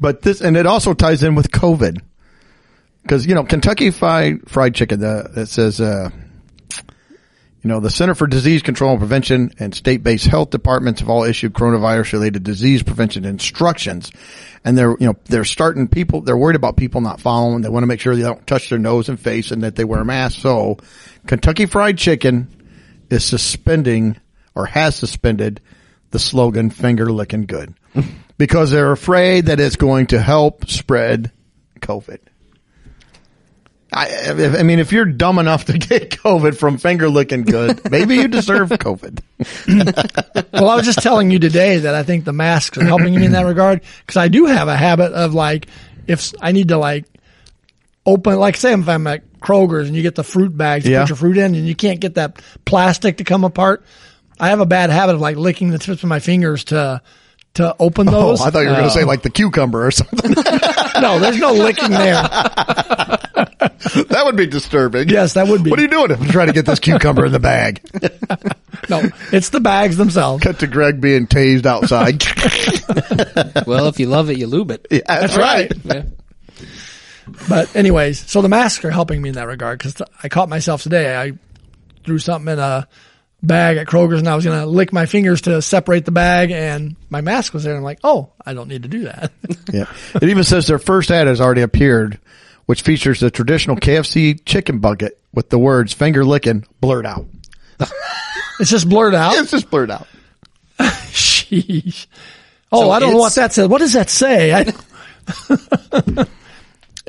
but this and it also ties in with COVID because you know Kentucky Fried Fried Chicken. The it says. Uh, you know, the Center for Disease Control and Prevention and state-based health departments have all issued coronavirus-related disease prevention instructions. And they're, you know, they're starting people, they're worried about people not following. They want to make sure they don't touch their nose and face and that they wear a mask. So Kentucky Fried Chicken is suspending or has suspended the slogan finger licking good because they're afraid that it's going to help spread COVID. I, I mean, if you're dumb enough to get COVID from finger licking good, maybe you deserve COVID. Well, I was just telling you today that I think the masks are helping me in that regard because I do have a habit of like, if I need to like open, like say if I'm at Kroger's and you get the fruit bags to Yeah. put your fruit in and you can't get that plastic to come apart. I have a bad habit of like licking the tips of my fingers to, to open Oh, those. I thought you were going to say um, like the cucumber or something. no, there's no licking there. that would be disturbing. Yes, that would be. What are you doing? I'm trying to get this cucumber in the bag. No, it's the bags themselves. Cut to Greg being tased outside. Well, if you love it, you lube it. Yeah, that's right. Yeah. But anyways, so the masks are helping me in that regard because I caught myself today. I threw something in a bag at Kroger's and I was going to lick my fingers to separate the bag and my mask was there. And I'm like, oh, I don't need to do that. Yeah. It even says their first ad has already appeared, which features the traditional KFC chicken bucket with the words finger licking blurred out. it's just blurred out. It's just blurred out. Sheesh. Oh, So I don't know what that says. What does that say? I,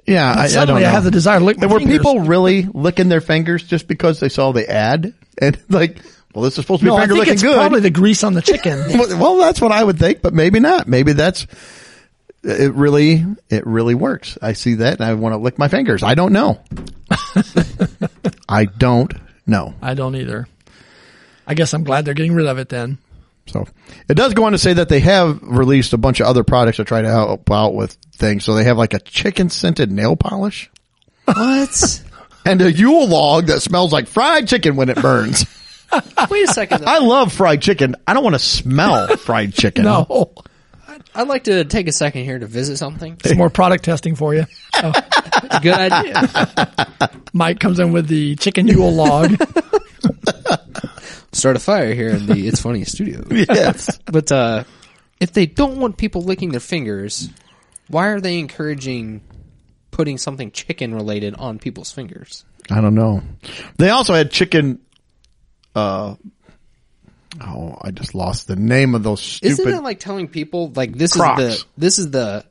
Yeah, I, I don't suddenly know. I have the desire to lick my were fingers. people really licking their fingers just because they saw the ad? And like, well, this is supposed to be No, I finger think licking it's good. probably the grease on the chicken. well, that's what I would think, but maybe not. Maybe that's it. Really, it really works. I see that, and I want to lick my fingers. I don't know. I don't know. I don't either. I guess I'm glad they're getting rid of it then. So it does go on to say that they have released a bunch of other products to try to help out with things. So they have like a chicken scented nail polish What? and a Yule log that smells like fried chicken when it burns. Wait a second. I love fried chicken. I don't want to smell fried chicken. No, I'd like to take a second here to visit something. some more product testing for you. Good idea. Mike comes in with the chicken Yule log. Start a fire here in the It's Funny studio. Yes. But uh, if they don't want people licking their fingers, why are they encouraging putting something chicken related on people's fingers? I don't know. They also had chicken. Uh, oh, I just lost the name of those stupid. Isn't it like telling people like this Crocs. is the this is the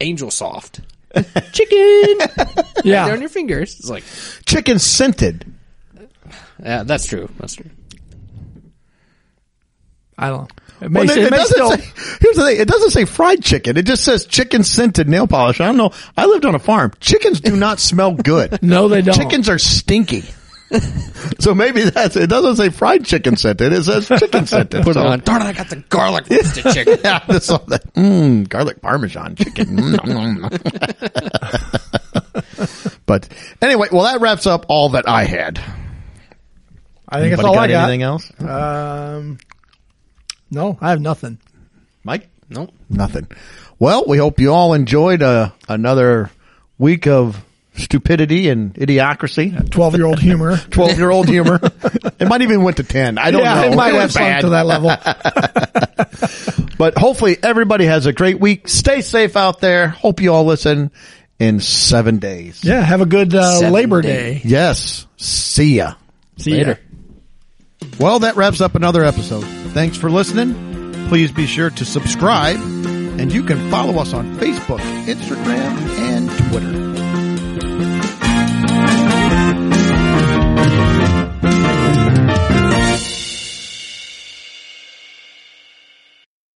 angel soft chicken yeah, right on your fingers? It's like chicken scented? yeah, that's true. That's true. I don't know. It may, Well, say- it, it may doesn't still, say, here's the thing. It doesn't say fried chicken. It just says chicken scented nail polish. I don't know. I lived on a farm. Chickens do not smell good. no, they don't. Chickens are stinky. so maybe that's it. Doesn't say fried chicken scented. It says chicken scented. Put So- it on. Darn it! I got the garlic roasted chicken. Yeah, I saw that. Mmm, garlic parmesan chicken. Mm. but anyway, well, that wraps up all that I had. I think that's Anybody all I got. Anything else, Um, no, I have nothing. Mike? Nope. Nothing. Well, we hope you all enjoyed uh, another week of stupidity and idiocracy. Twelve year old humor. Twelve year old humor. it might even went to ten. I don't yeah, know. it might was have sunk to that level. But hopefully everybody has a great week. Stay safe out there. Hope you all listen in seven days. Yeah, have a good uh, Labor days. Day. Yes. See ya. See ya. Later. Well, that wraps up another episode. Thanks for listening. Please be sure to subscribe and you can follow us on Facebook, Instagram, and Twitter.